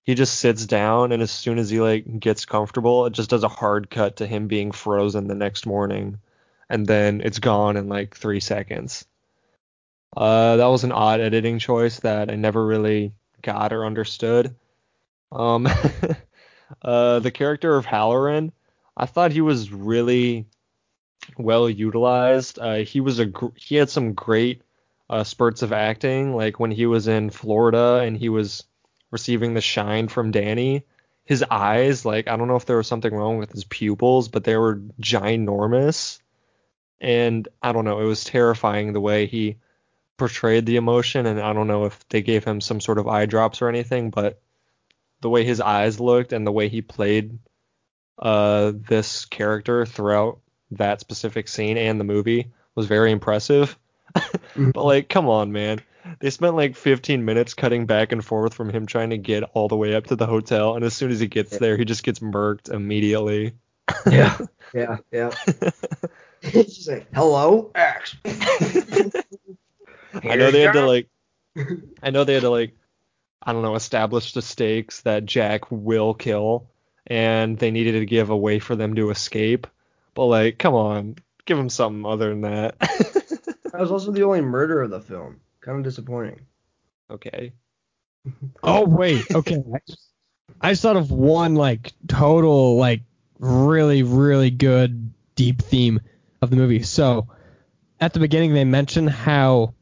He just sits down and as soon as he like gets comfortable, it just does a hard cut to him being frozen the next morning. And then it's gone in like three seconds. Uh, that was an odd editing choice that I never really got or understood. Um, uh, the character of Hallorann, I thought he was really well utilized. Uh, he was a gr- he had some great uh, spurts of acting, like when he was in Florida and he was receiving the shine from Danny. His eyes, like I don't know if there was something wrong with his pupils, but they were ginormous, and I don't know, it was terrifying the way he portrayed the emotion, and I don't know if they gave him some sort of eye drops or anything, but the way his eyes looked and the way he played uh, this character throughout that specific scene and the movie was very impressive. but like, come on, man. They spent like 15 minutes cutting back and forth from him trying to get all the way up to the hotel, and as soon as he gets there, he just gets murked immediately. Yeah, yeah, yeah. It's just like, hello, i know they had to like, I know they had to like, I don't know, establish the stakes that Jack will kill, and they needed to give a way for them to escape. But like, come on, give them something other than that. That was also the only murder of the film. Kind of disappointing. okay. Oh wait, okay. I just, I thought of one like total like really really good deep theme of the movie. So at the beginning they mention how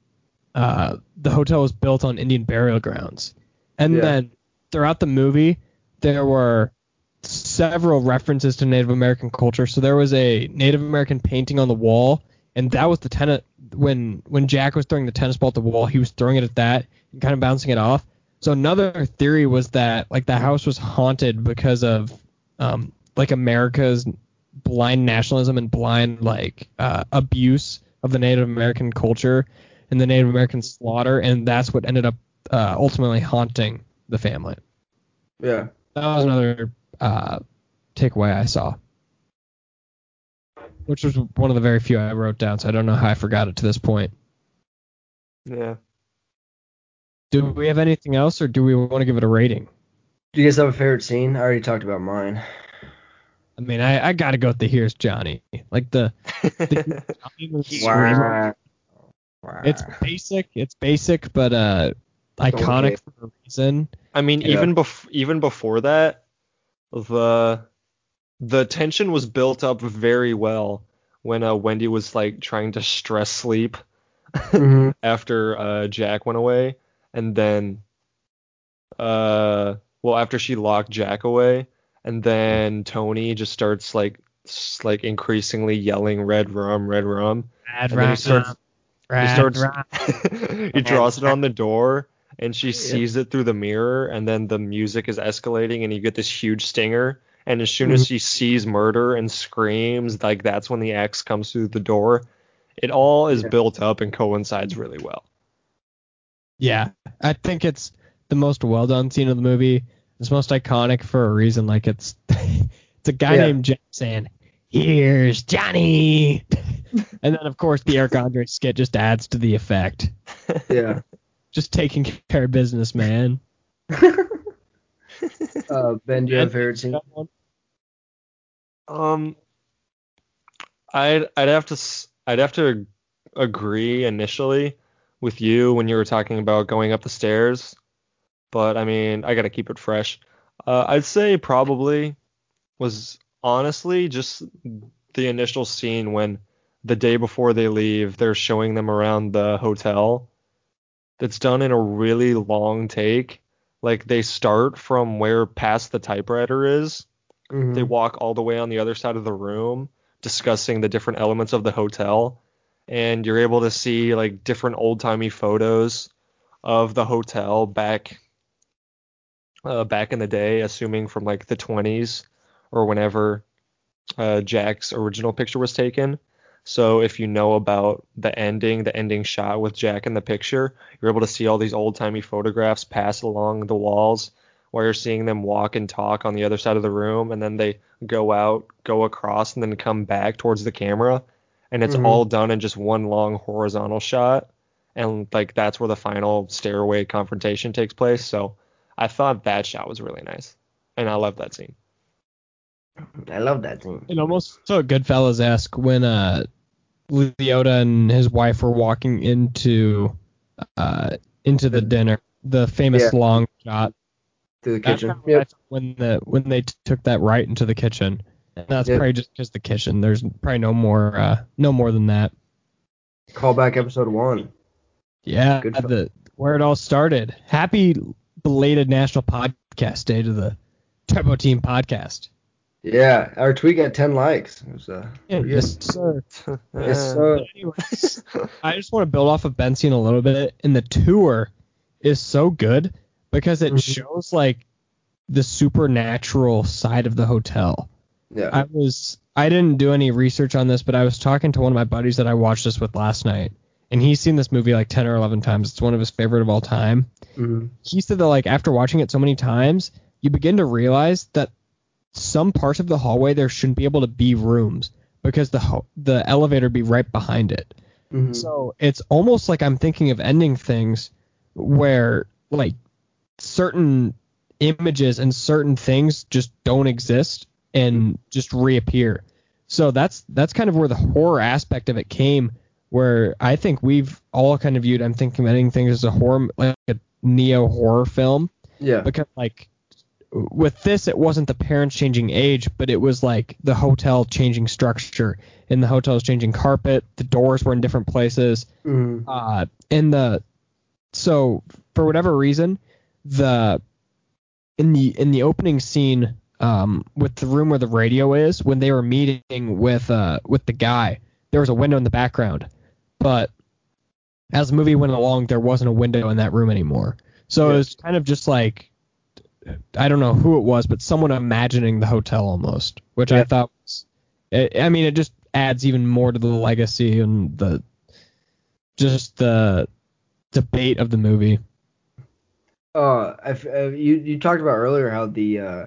uh, the hotel was built on Indian burial grounds, and Yeah. then throughout the movie there were several references to Native American culture. So there was a Native American painting on the wall, and that was the tennis when when Jack was throwing the tennis ball at the wall, he was throwing it at that and kind of bouncing it off. So another theory was that like the house was haunted because of um, like America's blind nationalism and blind like uh, abuse of the Native American culture and the Native American slaughter, and that's what ended up uh, ultimately haunting the family. Yeah. That was another uh, takeaway I saw, which was one of the very few I wrote down. So I don't know how I forgot it to this point. Yeah. Do we have anything else, or do we want to give it a rating? Do you guys have a favorite scene? I already talked about mine. I mean, I, I gotta go with the here's Johnny. Like the, the Johnny was screaming. It's basic. It's basic, but uh, iconic Okay. for a reason. I mean, Yeah. even bef- even before that, the the tension was built up very well when uh, Wendy was like trying to stress sleep hmm after uh, Jack went away, and then uh, well, after she locked Jack away, and then Tony just starts like s- like increasingly yelling red rum, red rum. Rad, And then he starts he rad, starts he draws it on the door and she sees it through the mirror and then the music is escalating and you get this huge stinger and as soon as mm-hmm. she sees murder and screams like that's when the X comes through the door it all is Yeah. built up and coincides really well Yeah, I think it's the most well done scene of the movie. It's most iconic for a reason. Like it's it's a guy Yeah. named Jack saying, "Here's Johnny," and then of course the Eric Andre skit just adds to the effect. Yeah. Just taking care of business, man. Uh, ben, do you have a favorite scene? um I'd I'd have to s- I'd have to agree initially with you when you were talking about going up the stairs, but I mean I gotta keep it fresh. Uh, I'd say probably was honestly just the initial scene when the day before they leave, they're showing them around the hotel. That's done in a really long take. Like they start from where past the typewriter is. Mhm. they walk all the way on the other side of the room discussing the different elements of the hotel. And you're able to see like different old-timey photos of the hotel back uh, back in the day assuming from like the 20s or whenever uh, Jack's original picture was taken so if you know about the ending the ending shot with Jack in the picture you're able to see all these old-timey photographs pass along the walls while you're seeing them walk and talk on the other side of the room and then they go out, go across and then come back towards the camera and it's Mhm. all done in just one long horizontal shot and like that's where the final stairway confrontation takes place. So I thought that shot was really nice. And I love that scene. I love that scene. It almost felt Goodfellas esque when uh Liotta and his wife were walking into uh into the dinner. The famous Yeah. long shot. Through the kitchen. kinda what I Yep. when the when they t- took that right into the kitchen. And that's Yep. probably just because the kitchen. There's probably no more uh no more than that. Call back episode one. Yeah, Good the where it all started. Happy belated National Podcast Day to the Turbo Team podcast. Yeah, our tweet got 10 likes. It was, uh, good. Yes, sir. Yes, sir. Anyways, I just want to build off of Ben's a little bit. And the tour is so good because it Mhm. shows like the supernatural side of the hotel. Yeah. I was I didn't do any research on this, but I was talking to one of my buddies that I watched this with last night, and he's seen this movie like ten or eleven times. It's one of his favorite of all time. Mhm. He said that like after watching it so many times, you begin to realize that some parts of the hallway there shouldn't be able to be rooms because the ho- the elevator be right behind it. Mhm. So it's almost like I'm thinking of ending things where like certain images and certain things just don't exist and just reappear. So that's that's kind of where the horror aspect of it came where I think we've all kind of viewed I'm thinking of ending things as a horror like a neo horror film yeah. because like with this it wasn't the parents changing age but it was like the hotel changing structure. And the hotel was changing carpet. The doors were in different places. Mhm. uh and the so for whatever reason the in the in the opening scene um, with the room where the radio is when they were meeting with uh, with the guy there was a window in the background. But as the movie went along there wasn't a window in that room anymore. So Yeah. it was kind of just like I don't know who it was but someone imagining the hotel almost which I thought was I I mean it just adds even more to the legacy and the just the debate of the movie Uh, if, uh, you you talked about earlier how the uh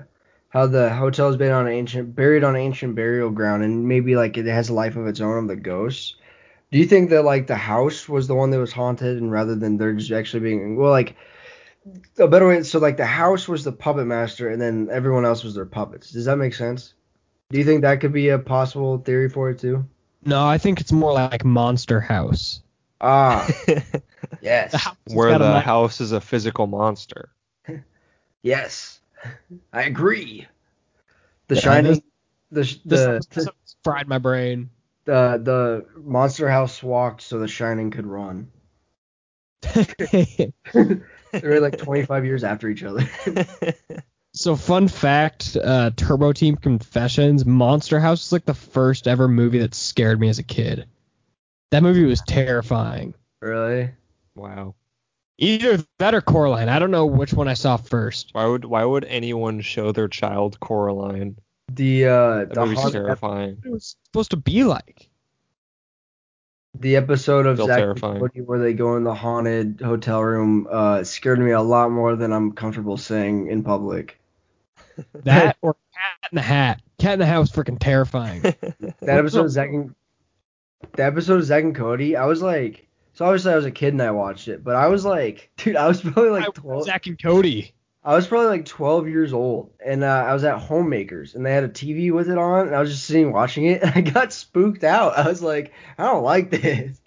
how the hotel is been on ancient buried on ancient burial ground and maybe like it has a life of its own of the ghosts. Do you think that like the house was the one that was haunted and rather than there just actually being well like a better way so like the house was the puppet master and then everyone else was their puppets. Does that make sense? Do you think that could be a possible theory for it too? No, I think it's more like Monster House. Ah, yes. The house Where the house is a physical monster. Yes. I agree. The Yeah, Shining this- the the this fried my brain. the the monster house walked so the shining could run they were like 25 years after each other so fun fact, uh, Turbo Team Confessions, Monster House is like the first ever movie that scared me as a kid. That movie was terrifying. really wow. Either that or Coraline. I don't know which one I saw first. Why would why would anyone show their child Coraline? the uh That the, movie's terrifying. What it was supposed to be like. The episode of Still Zack and terrifying. Cody where they go in the haunted hotel room uh scared me a lot more than I'm comfortable saying in public That or Cat in the Hat. Cat in the Hat was freaking terrifying. that episode of Zack and the episode of Zack and Cody I was like so obviously I was a kid and I watched it but I was like dude I was probably like 12 Zack and Cody. I was probably like 12 years old, and uh, I was at Homemakers, and they had a TV with it on, and I was just sitting watching it, and I got spooked out. I was like, I don't like this.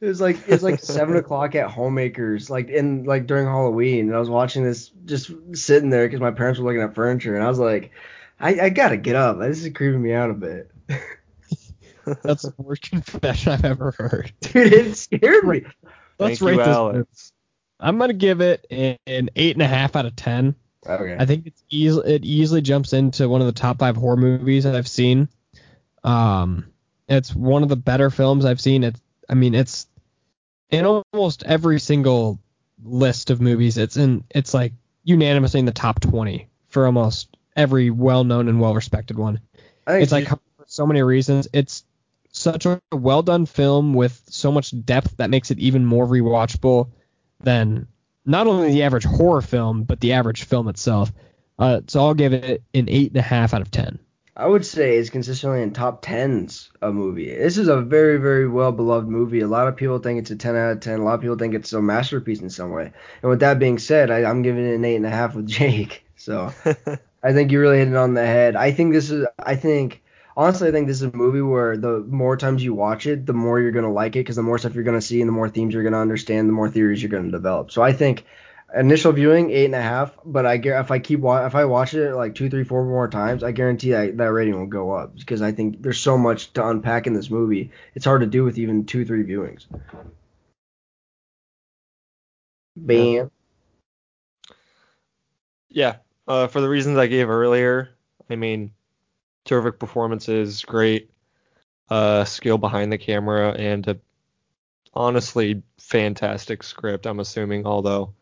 It was like it was like seven o'clock at Homemakers, like in like during Halloween, and I was watching this just sitting there because my parents were looking at furniture, and I was like, I, I gotta get up. This is creeping me out a bit, That's the worst confession I've ever heard. dude. It scared me. Let's Thank rate you, this. I'm gonna give it an eight and a half out of ten. Okay. I think it's easily it easily jumps into one of the top five horror movies that I've seen. Um, it's one of the better films I've seen. It's I mean it's in almost every single list of movies. It's in it's like unanimously in the top twenty for almost every well-known and well-respected one. I think It's like for so many reasons. It's such a well done film with so much depth that makes it even more rewatchable than not only the average horror film, but the average film itself. Uh, so I'll give it an eight and a half out of ten. I would say is consistently in top tens a movie. This is a very, very well beloved movie. A lot of people think it's a ten out of ten. A lot of people think it's a masterpiece in some way. And with that being said, I, I'm giving it an eight and a half with Jake. So I think you really hit it on the head. I think this is. I think honestly, I think this is a movie where the more times you watch it, the more you're gonna like it because the more stuff you're gonna see and the more themes you're gonna understand, the more theories you're gonna develop. So I think initial viewing eight and a half, but I if I keep wa- if I watch it like two, three, four more times, I guarantee that that rating will go up because I think there's so much to unpack in this movie. It's hard to do with even two, three viewings. Bam. Yeah, uh, for the reasons I gave earlier, I mean, terrific performances, great uh, skill behind the camera, and a honestly fantastic script. I'm assuming, although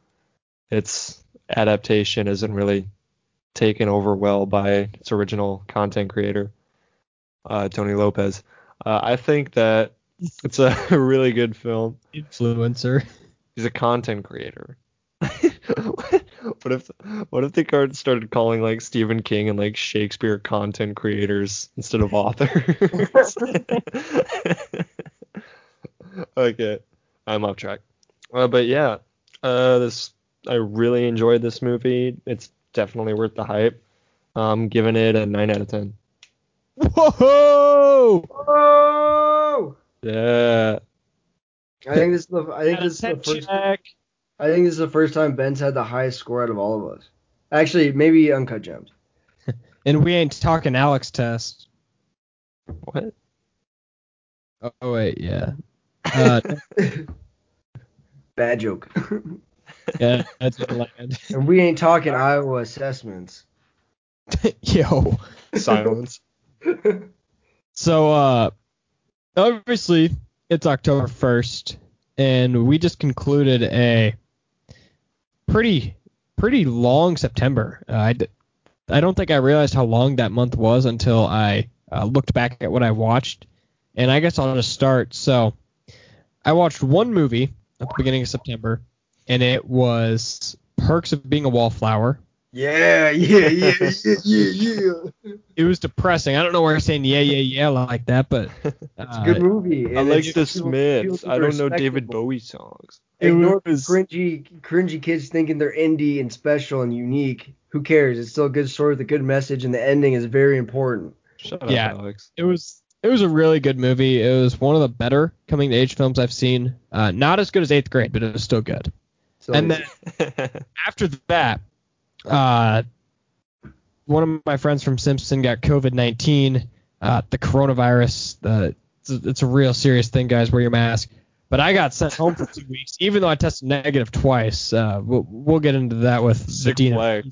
its adaptation isn't really taken over well by its original content creator, uh, Tony Lopez. Uh, I think that it's a really good film. Influencer. He's a content creator. what if what if they card- started calling like Stephen King and like Shakespeare content creators instead of authors? okay, I'm off track. Uh, but yeah, uh, this I really enjoyed this movie. It's definitely worth the hype. I'm giving it a nine out of ten. Whoa! Oh! Yeah. I think this is the I think this is the first check. I think this is the first time Ben's had the highest score out of all of us. Actually, maybe Uncut Gems. And we ain't talking Alex test. What? Oh wait, yeah. Uh, Bad joke. Yeah, that's land. And we ain't talking Iowa assessments. Yo. Silence. So uh obviously it's October 1st and we just concluded a pretty pretty long September. Uh, I d- I don't think I realized how long that month was until I uh, looked back at what I watched. And I guess I'll just start. So I watched one movie at the beginning of September and it was Perks of Being a Wallflower. Yeah, yeah, yeah, yeah, yeah, yeah. It was depressing. I don't know why I'm saying yeah, yeah, yeah like that, but It's uh, a good movie. I like the just people- people Smiths. I don't know David. Bowie songs. It Ignore the was- cringy, cringy kids thinking they're indie and special and unique. Who cares? It's still a good story with a good message, and the ending is very important. Shut up, Yeah. Alex. it was it was a really good movie. It was one of the better coming to age films I've seen. Uh, not as good as Eighth Grade, but it was still good. So And then after that, uh, one of my friends from Simpson got COVID nineteen. Uh, the coronavirus. Uh, it's, a, it's a real serious thing, guys. Wear your mask. But I got sent home for two weeks, even though I tested negative twice. Uh, we'll, we'll get into that with the Sick dean. of-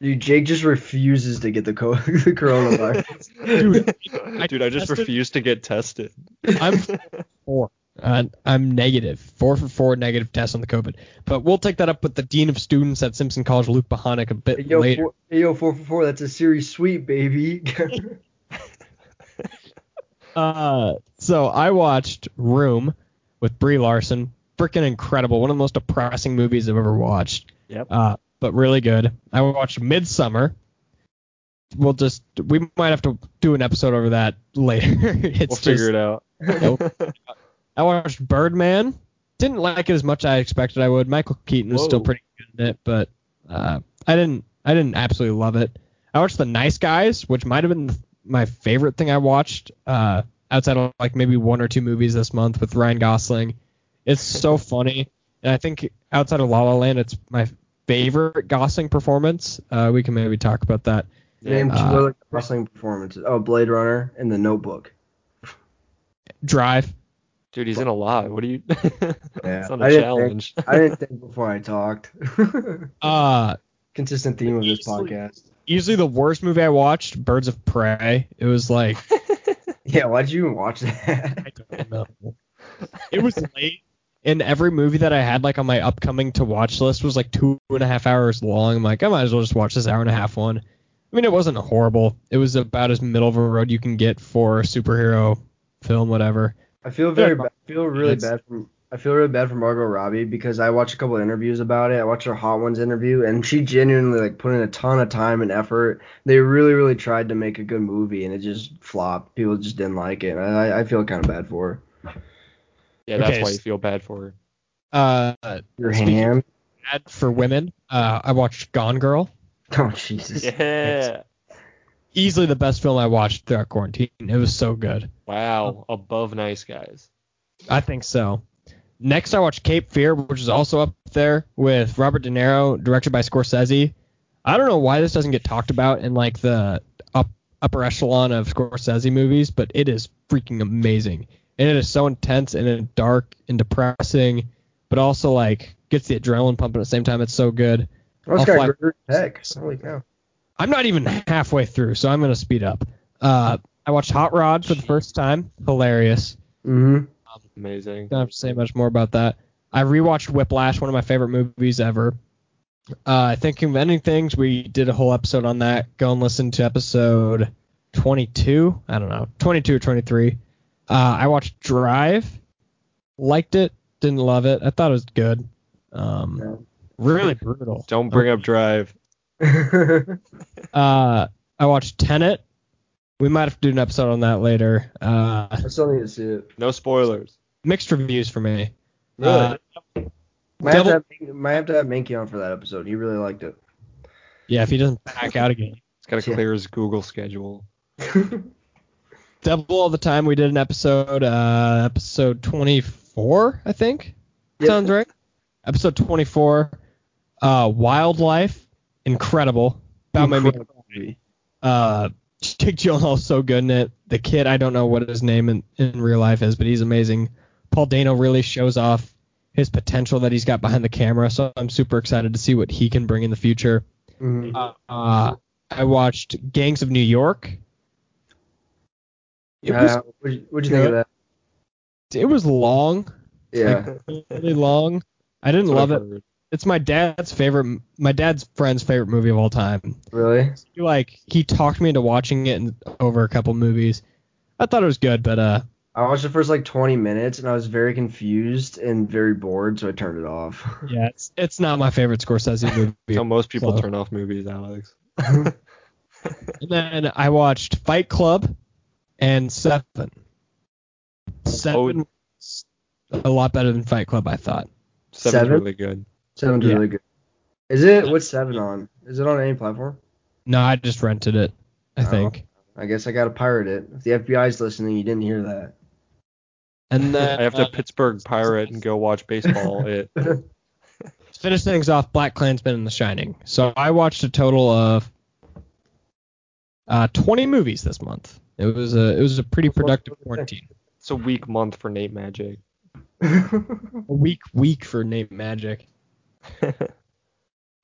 Dude, Jake just refuses to get the, co- the coronavirus. Dude, I Dude, I just tested- refuse to get tested. I'm four. Uh, I'm negative. Four for four negative tests on the COVID. But we'll take that up with the dean of students at Simpson College, Luke Bahanic, a bit Hey, yo, later. four, hey, yo, four for four. That's a series sweep, baby. Uh, so I watched Room with Brie Larson. Freaking incredible. One of the most depressing movies I've ever watched. Yep. Uh, but really good. I watched Midsommar. We'll just we might have to do an episode over that later. it's we'll figure it out. I watched Birdman. Didn't like it as much as I expected I would. Michael Keaton was still pretty good in it, but uh, I didn't I didn't absolutely love it. I watched The Nice Guys, which might have been my favorite thing I watched uh, outside of like maybe one or two movies this month with Ryan Gosling. It's so funny, and I think outside of La La Land, it's my favorite Gosling performance. Uh, we can maybe talk about that. Name two Uh, other wrestling performances. Oh, Blade Runner and The Notebook. Drive. Dude, he's in a lot. What do you? Yeah, it's not I a didn't challenge. I didn't think before I talked. Uh, Consistent theme of this Easily- podcast. Usually, the worst movie I watched, Birds of Prey. It was like Yeah, why'd you even watch that? I don't know. It was late, and every movie that I had like on my upcoming to watch list was like two and a half hours long. I'm like, I might as well just watch this hour and a half one. I mean, it wasn't horrible. It was about as middle of a road you can get for a superhero film, whatever. I feel very Yeah. bad. I feel really It's- bad for I feel really bad for Margot Robbie because I watched a couple of interviews about it. I watched her Hot Ones interview, and she genuinely like put in a ton of time and effort. They really, really tried to make a good movie, and it just flopped. People just didn't like it. I, I feel kind of bad for her. Yeah, that's Okay, why s- you feel bad for her. Uh, Your hand. ad for women. Uh, I watched Gone Girl. Oh Jesus. Yeah. Easily the best film I watched throughout quarantine. It was so good. Wow. Above nice guys. I think so. Next, I watched Cape Fear, which is also up there with Robert De Niro, directed by Scorsese. I don't know why this doesn't get talked about in like the up upper echelon of Scorsese movies, but it is freaking amazing. And it is so intense and dark and depressing, but also like gets the adrenaline pumping at the same time. It's so good. Oh, it's I'll got fly- Gregory Peck. Holy cow. I'm not even halfway through, so I'm gonna speed up. Uh, I watched Hot Rod for the first time. Hilarious. Mm-hmm. Amazing. Don't have to say much more about that. I rewatched Whiplash, one of my favorite movies ever. Uh, I think of ending things. We did a whole episode on that. Go and listen to episode 22. I don't know, 22 or 23. Uh, I watched Drive. Liked it. Didn't love it. I thought it was good. Um, really brutal. Don't bring up Drive. Uh, I watched Tenet. We might have to do an episode on that later. Uh, I still need to see it. No spoilers. mixed reviews for me. Really? Uh, Might have, to have, might have to have Minky on for that episode. He really liked it. yeah, if he doesn't back out again. It's got to Yeah. clear his Google schedule. Devil all the time. We did an episode, uh, episode 24, I think. Yep. Sounds right. Episode 24. Uh, Wildlife, incredible. About made me. Incredible movie. Uh, Jake Gyllenhaal's so good in it. The kid, I don't know what his name in, in real life is, but he's amazing. Paul Dano really shows off his potential that he's got behind the camera. So I'm super excited to see what he can bring in the future. Mhm. Uh, uh, I watched Gangs of New York. It was Uh, what'd you, what'd you think of that? it was long, Yeah. really long. I didn't love it. Heard. It's my dad's favorite, my dad's friend's favorite movie of all time. really? He, like he talked me into watching it in, over a couple movies. I thought it was good, but uh, I watched the first like 20 minutes and I was very confused and very bored, so I turned it off. yeah, it's it's not my favorite Scorsese movie. How most people So- turn off movies, Alex. And then I watched Fight Club and Seven. Seven was a lot better than Fight Club, I thought. Seven's Seven? really good. Seven's Yeah. really good. Is it? What's seven on? Is it on any platform? No, I just rented it. I Oh. think. I guess I gotta pirate it. If the FBI's listening, you didn't hear that. And then I have to uh, Pittsburgh pirate and go watch baseball. It to finish things off, Black Klansman and The Shining. So I watched a total of uh, 20 movies this month. It was a it was a pretty productive quarantine. it's a weak month for Nate Magic. A week week for Nate Magic.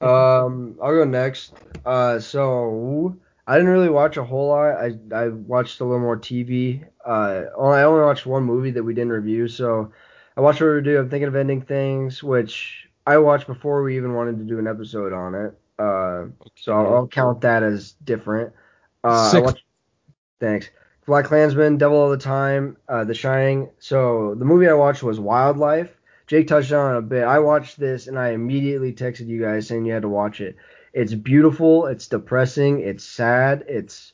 Um, I'll go next. Uh, so I didn't really watch a whole lot. I I watched a little more TV. Uh, I only watched one movie that we didn't review. So I watched what we do. I'm thinking of ending things, which I watched before we even wanted to do an episode on it. Uh, so I'll, I'll count that as different. Uh, Six. watched, thanks. Black Klansman, Devil All the Time, uh, The Shining. So the movie I watched was Wildlife. Jake touched on it a bit. I watched this and I immediately texted you guys saying you had to watch it. It's beautiful. It's depressing. It's sad. It's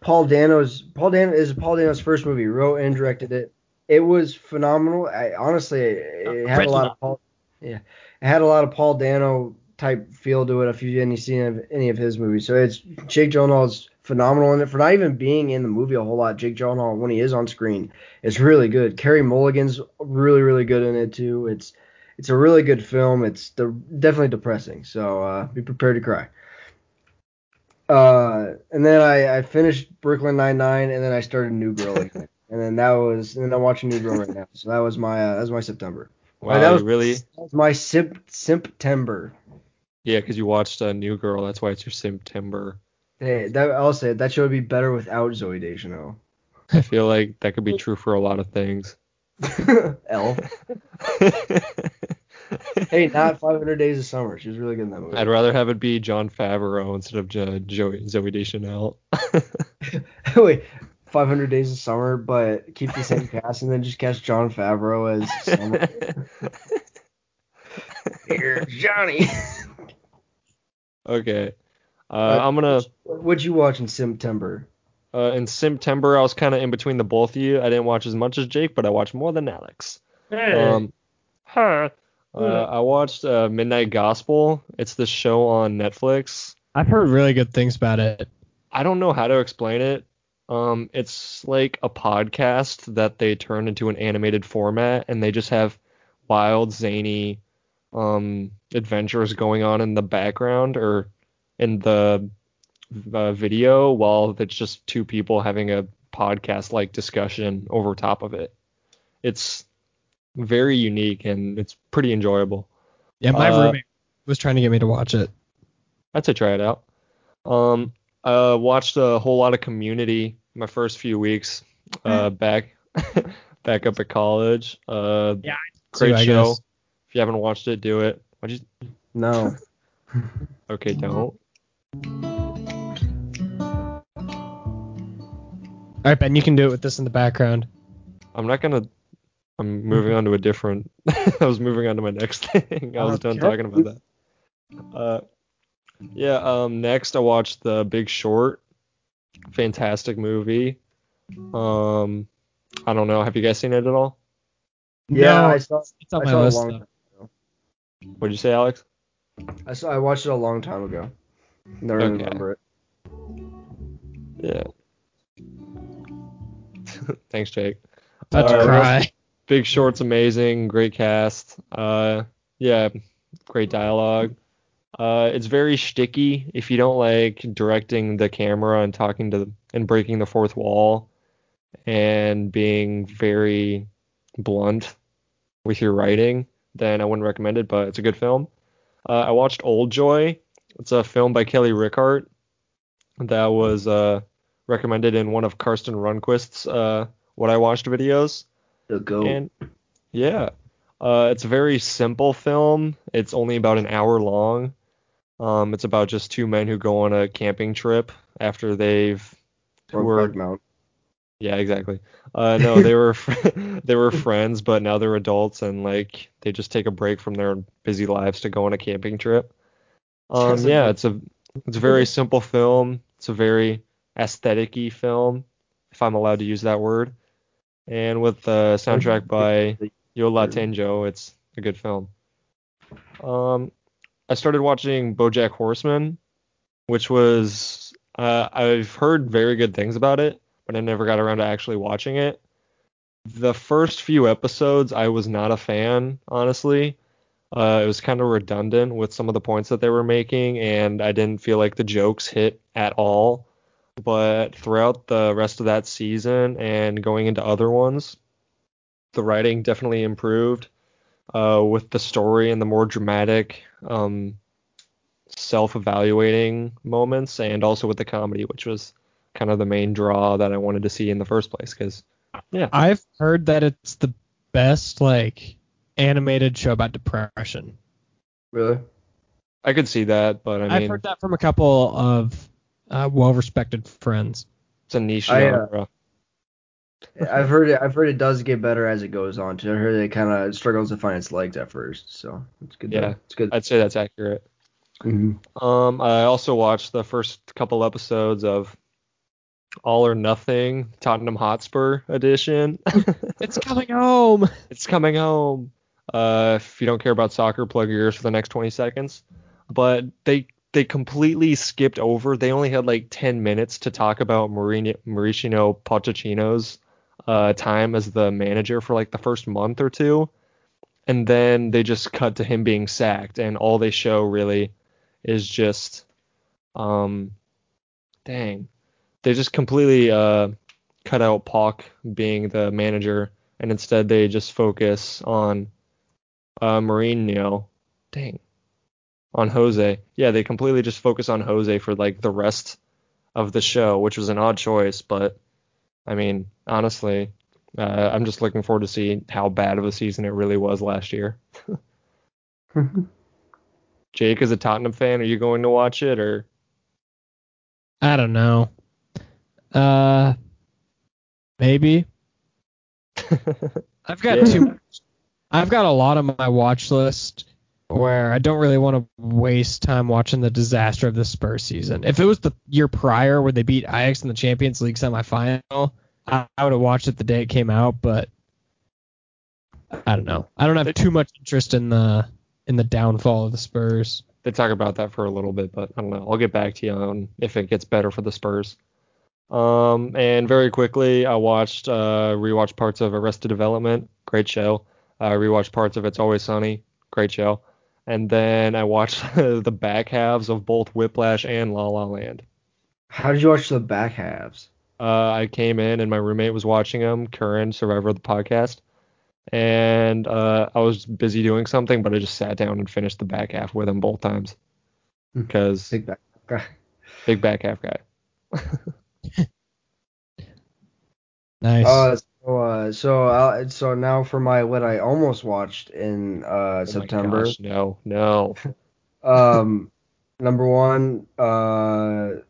Paul Dano's Paul Dano is Paul Dano's first movie. Wrote and directed it. It was phenomenal. I honestly it had a lot of Paul. Yeah, it had a lot of Paul Dano type feel to it. If you hadn't seen any of his movies, so it's Jake Gyllenhaal's phenomenal in it for not even being in the movie a whole lot. Jake Gyllenhaal when he is on screen is really good. Carey Mulligan's really really good in it too. It's it's a really good film. It's de- definitely depressing, so uh, be prepared to cry. Uh, and then I, I finished Brooklyn Nine Nine, and then I started New Girl and then that was, and then I'm watching New Girl right now. So that was my uh, that was my September. Wow, that was really? that was my simp September. Yeah, because you watched a New Girl. That's why it's your September. Hey, that I'll say it, that show would be better without Zooey Deschanel. I feel like that could be true for a lot of things. L. Hey, not 500 Days of Summer. She was really good in that movie. I'd rather have it be Jon Favreau instead of jo- Joey, Zooey Deschanel. Wait, 500 Days of Summer, but keep the same cast and then just cast Jon Favreau as Summer. Here's Johnny. okay. Uh, I'm gonna What'd you watch in September? uh, in September. I was kind of in between the both of you. I didn't watch as much as Jake, but I watched more than Alex. Um, huh. Uh, I watched uh, Midnight Gospel. It's the show on Netflix. I've heard really good things about it. I don't know how to explain it. Um, it's like a podcast that they turn into an animated format, and they just have wild, zany um, adventures going on in the background or in the uh, video, while it's just two people having a podcast-like discussion over top of it. It's very unique and it's pretty enjoyable. Yeah, my Uh, roommate was trying to get me to watch it. I'd say try it out. Um, I watched a whole lot of Community my first few weeks uh, back back up at college. Uh, Yeah, great too, show. guess. If you haven't watched it, do it. What'd you? No. Okay, don't. All right, Ben, you can do it with this in the background. I'm not gonna. I'm moving on to a different. I was moving on to my next thing. I was done talking about that. Uh, yeah. Um. Next, I watched The Big Short. Fantastic movie. Um. I don't know. Have you guys seen it at all? Yeah, No, I saw. it's on I my saw it a list. long though. time ago. What'd you say, Alex? I saw. I watched it a long time ago. Never Okay. remember it. Yeah. Thanks, Jake. About to Uh, cry. Big Short's amazing, great cast. Uh, yeah, great dialogue. Uh, it's very shticky if you don't like directing the camera and talking to and breaking the fourth wall and being very blunt with your writing. then I wouldn't recommend it, but it's a good film. Uh, I watched Old Joy. It's a film by Kelly Reichardt that was uh, recommended in one of Karsten Runquist's uh, What I Watched videos. The goat. And yeah, uh, it's a very simple film. It's only about an hour long. Um, it's about just two men who go on a camping trip after they've were Brokeback yeah exactly. Uh, no, they were they were friends, but now they're adults and like they just take a break from their busy lives to go on a camping trip. Um, yeah, it's a it's a very simple film. It's a very aesthetic-y film, if I'm allowed to use that word. And with the soundtrack by Yo La Tengo, it's a good film. Um, I started watching BoJack Horseman, which was uh, I've heard very good things about it, but I never got around to actually watching it. The first few episodes, I was not a fan, honestly. Uh, it was kind of redundant with some of the points that they were making, and I didn't feel like the jokes hit at all. But throughout the rest of that season and going into other ones, the writing definitely improved uh, with the story and the more dramatic, um, self-evaluating moments, and also with the comedy, which was kind of the main draw that I wanted to see in the first place. Because yeah. I've heard that it's the best like animated show about depression. Really? I could see that, but I mean, I've heard that from a couple of uh, well-respected friends. it's a niche I, uh, genre. I've heard it. I've heard it does get better as it goes on. Too. I heard it kind of struggles to find its legs at first, so it's good. Yeah. To, it's good. I'd say that's accurate. Mhm. Um, I also watched the first couple episodes of All or Nothing Tottenham Hotspur edition. It's coming home. it's coming home. Uh, if you don't care about soccer, plug your ears for the next 20 seconds. But they they completely skipped over. They only had like 10 minutes to talk about Mauricio, Pochettino's uh, time as the manager for like the first month or two, and then they just cut to him being sacked, and all they show really is just, um, dang, they just completely uh cut out Poch being the manager, and instead they just focus on uh Mourinho. Dang. On Jose. Yeah, they completely just focus on Jose for like the rest of the show, which was an odd choice, but I mean, honestly, uh, I'm just looking forward to see how bad of a season it really was last year. Jake is a Tottenham fan. Are you going to watch it or? I don't know. Uh, maybe. I've got Yeah. too. I've got a lot on my watch list where I don't really want to waste time watching the disaster of the Spurs season. If it was the year prior where they beat Ajax in the Champions League semifinal, I, I would have watched it the day it came out. But I don't know. I don't have too much interest in the in the downfall of the Spurs. they talk about that for a little bit, but I don't know. I'll get back to you on if it gets better for the Spurs. Um, and very quickly, I watched uh, rewatched parts of Arrested Development, great show. I rewatched parts of It's Always Sunny, great show. And then I watched the back halves of both Whiplash and La La Land. How did you watch the back halves? Uh, I came in and my roommate was watching them, Curran, Survivor of the podcast, and uh, I was busy doing something, but I just sat down and finished the back half with him both times Hmm. because Big back. guy, big back half guy. Nice. Uh, so, uh, so, uh, so now for my what I almost watched in uh, Oh my September. gosh, no, no. Um, number one, uh,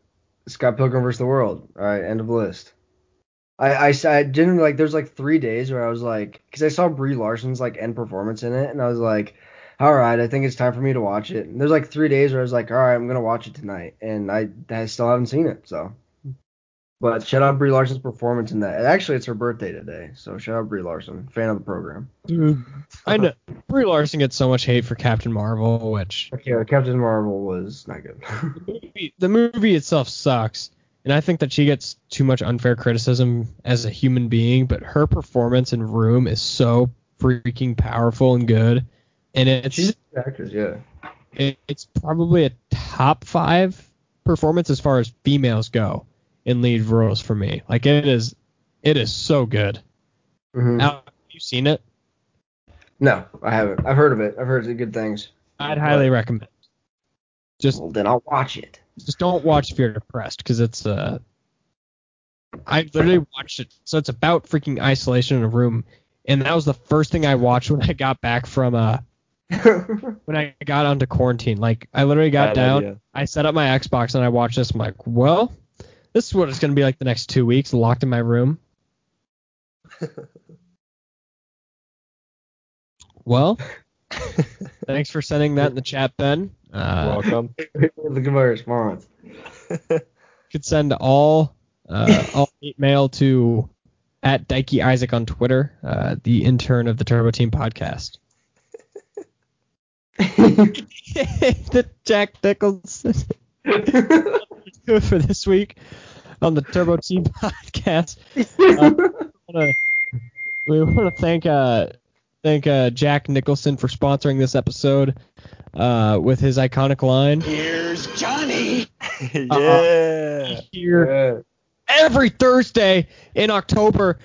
Scott Pilgrim vs. the World. All right, end of list. I didn't like. There's like three days where I was like, because I saw Brie Larson's like end performance in it, and I was like, all right, I think it's time for me to watch it. And there's like three days where I was like, all right, I'm gonna watch it tonight, and I, I still haven't seen it. So, but shout out Brie Larson's performance in that. Actually, it's her birthday today, so shout out Brie Larson, fan of the program. Dude, I know Brie Larson gets so much hate for Captain Marvel, which Okay, Captain Marvel was not good. the movie itself sucks, and I think that she gets too much unfair criticism as a human being. But her performance in Room is so freaking powerful and good, and it's She's a good actress, yeah. it, it's probably a top five performance as far as females go in lead roles for me. Like it is, it is so good. Mhm. Now, have you seen it? No, I haven't. I've heard of it. I've heard the good things. I'd highly recommend. Just Well, then I'll watch it. just don't watch if you're depressed because it's uh I literally watched it. So it's about freaking isolation in a room, and that was the first thing I watched when I got back from uh when I got onto quarantine. Like I literally got Bad down, idea. I set up my Xbox and I watched this. I'm like, well, this is what it's gonna be like the next two weeks, locked in my room. well, thanks for sending that in the chat, Ben. Uh, Welcome. Look at my response. you could send all uh, all hate mail to at Dikey Isaac on Twitter, uh, the intern of the Turbo Team podcast. the Jack Nicholson for this week on the Turbo Team podcast. wanna- we want to thank uh thank uh Jack Nicholson for sponsoring this episode uh with his iconic line. Here's Johnny. yeah. Here every Thursday in October,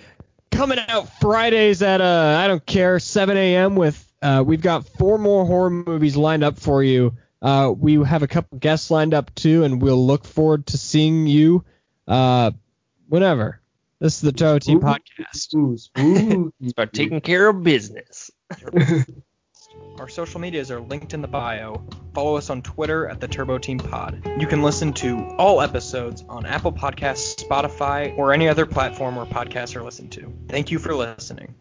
coming out Fridays at uh I don't care 7 a.m. with uh we've got four more horror movies lined up for you. Uh, we have a couple guests lined up too, and we'll look forward to seeing you uh whenever. This is the Turbo Team podcast. Ooh, spooky. It's about taking care of business. Our social medias are linked in the bio. Follow us on Twitter at the Turbo Team Pod. You can listen to all episodes on Apple Podcasts, Spotify, or any other platform where podcasts are listened to. Thank you for listening.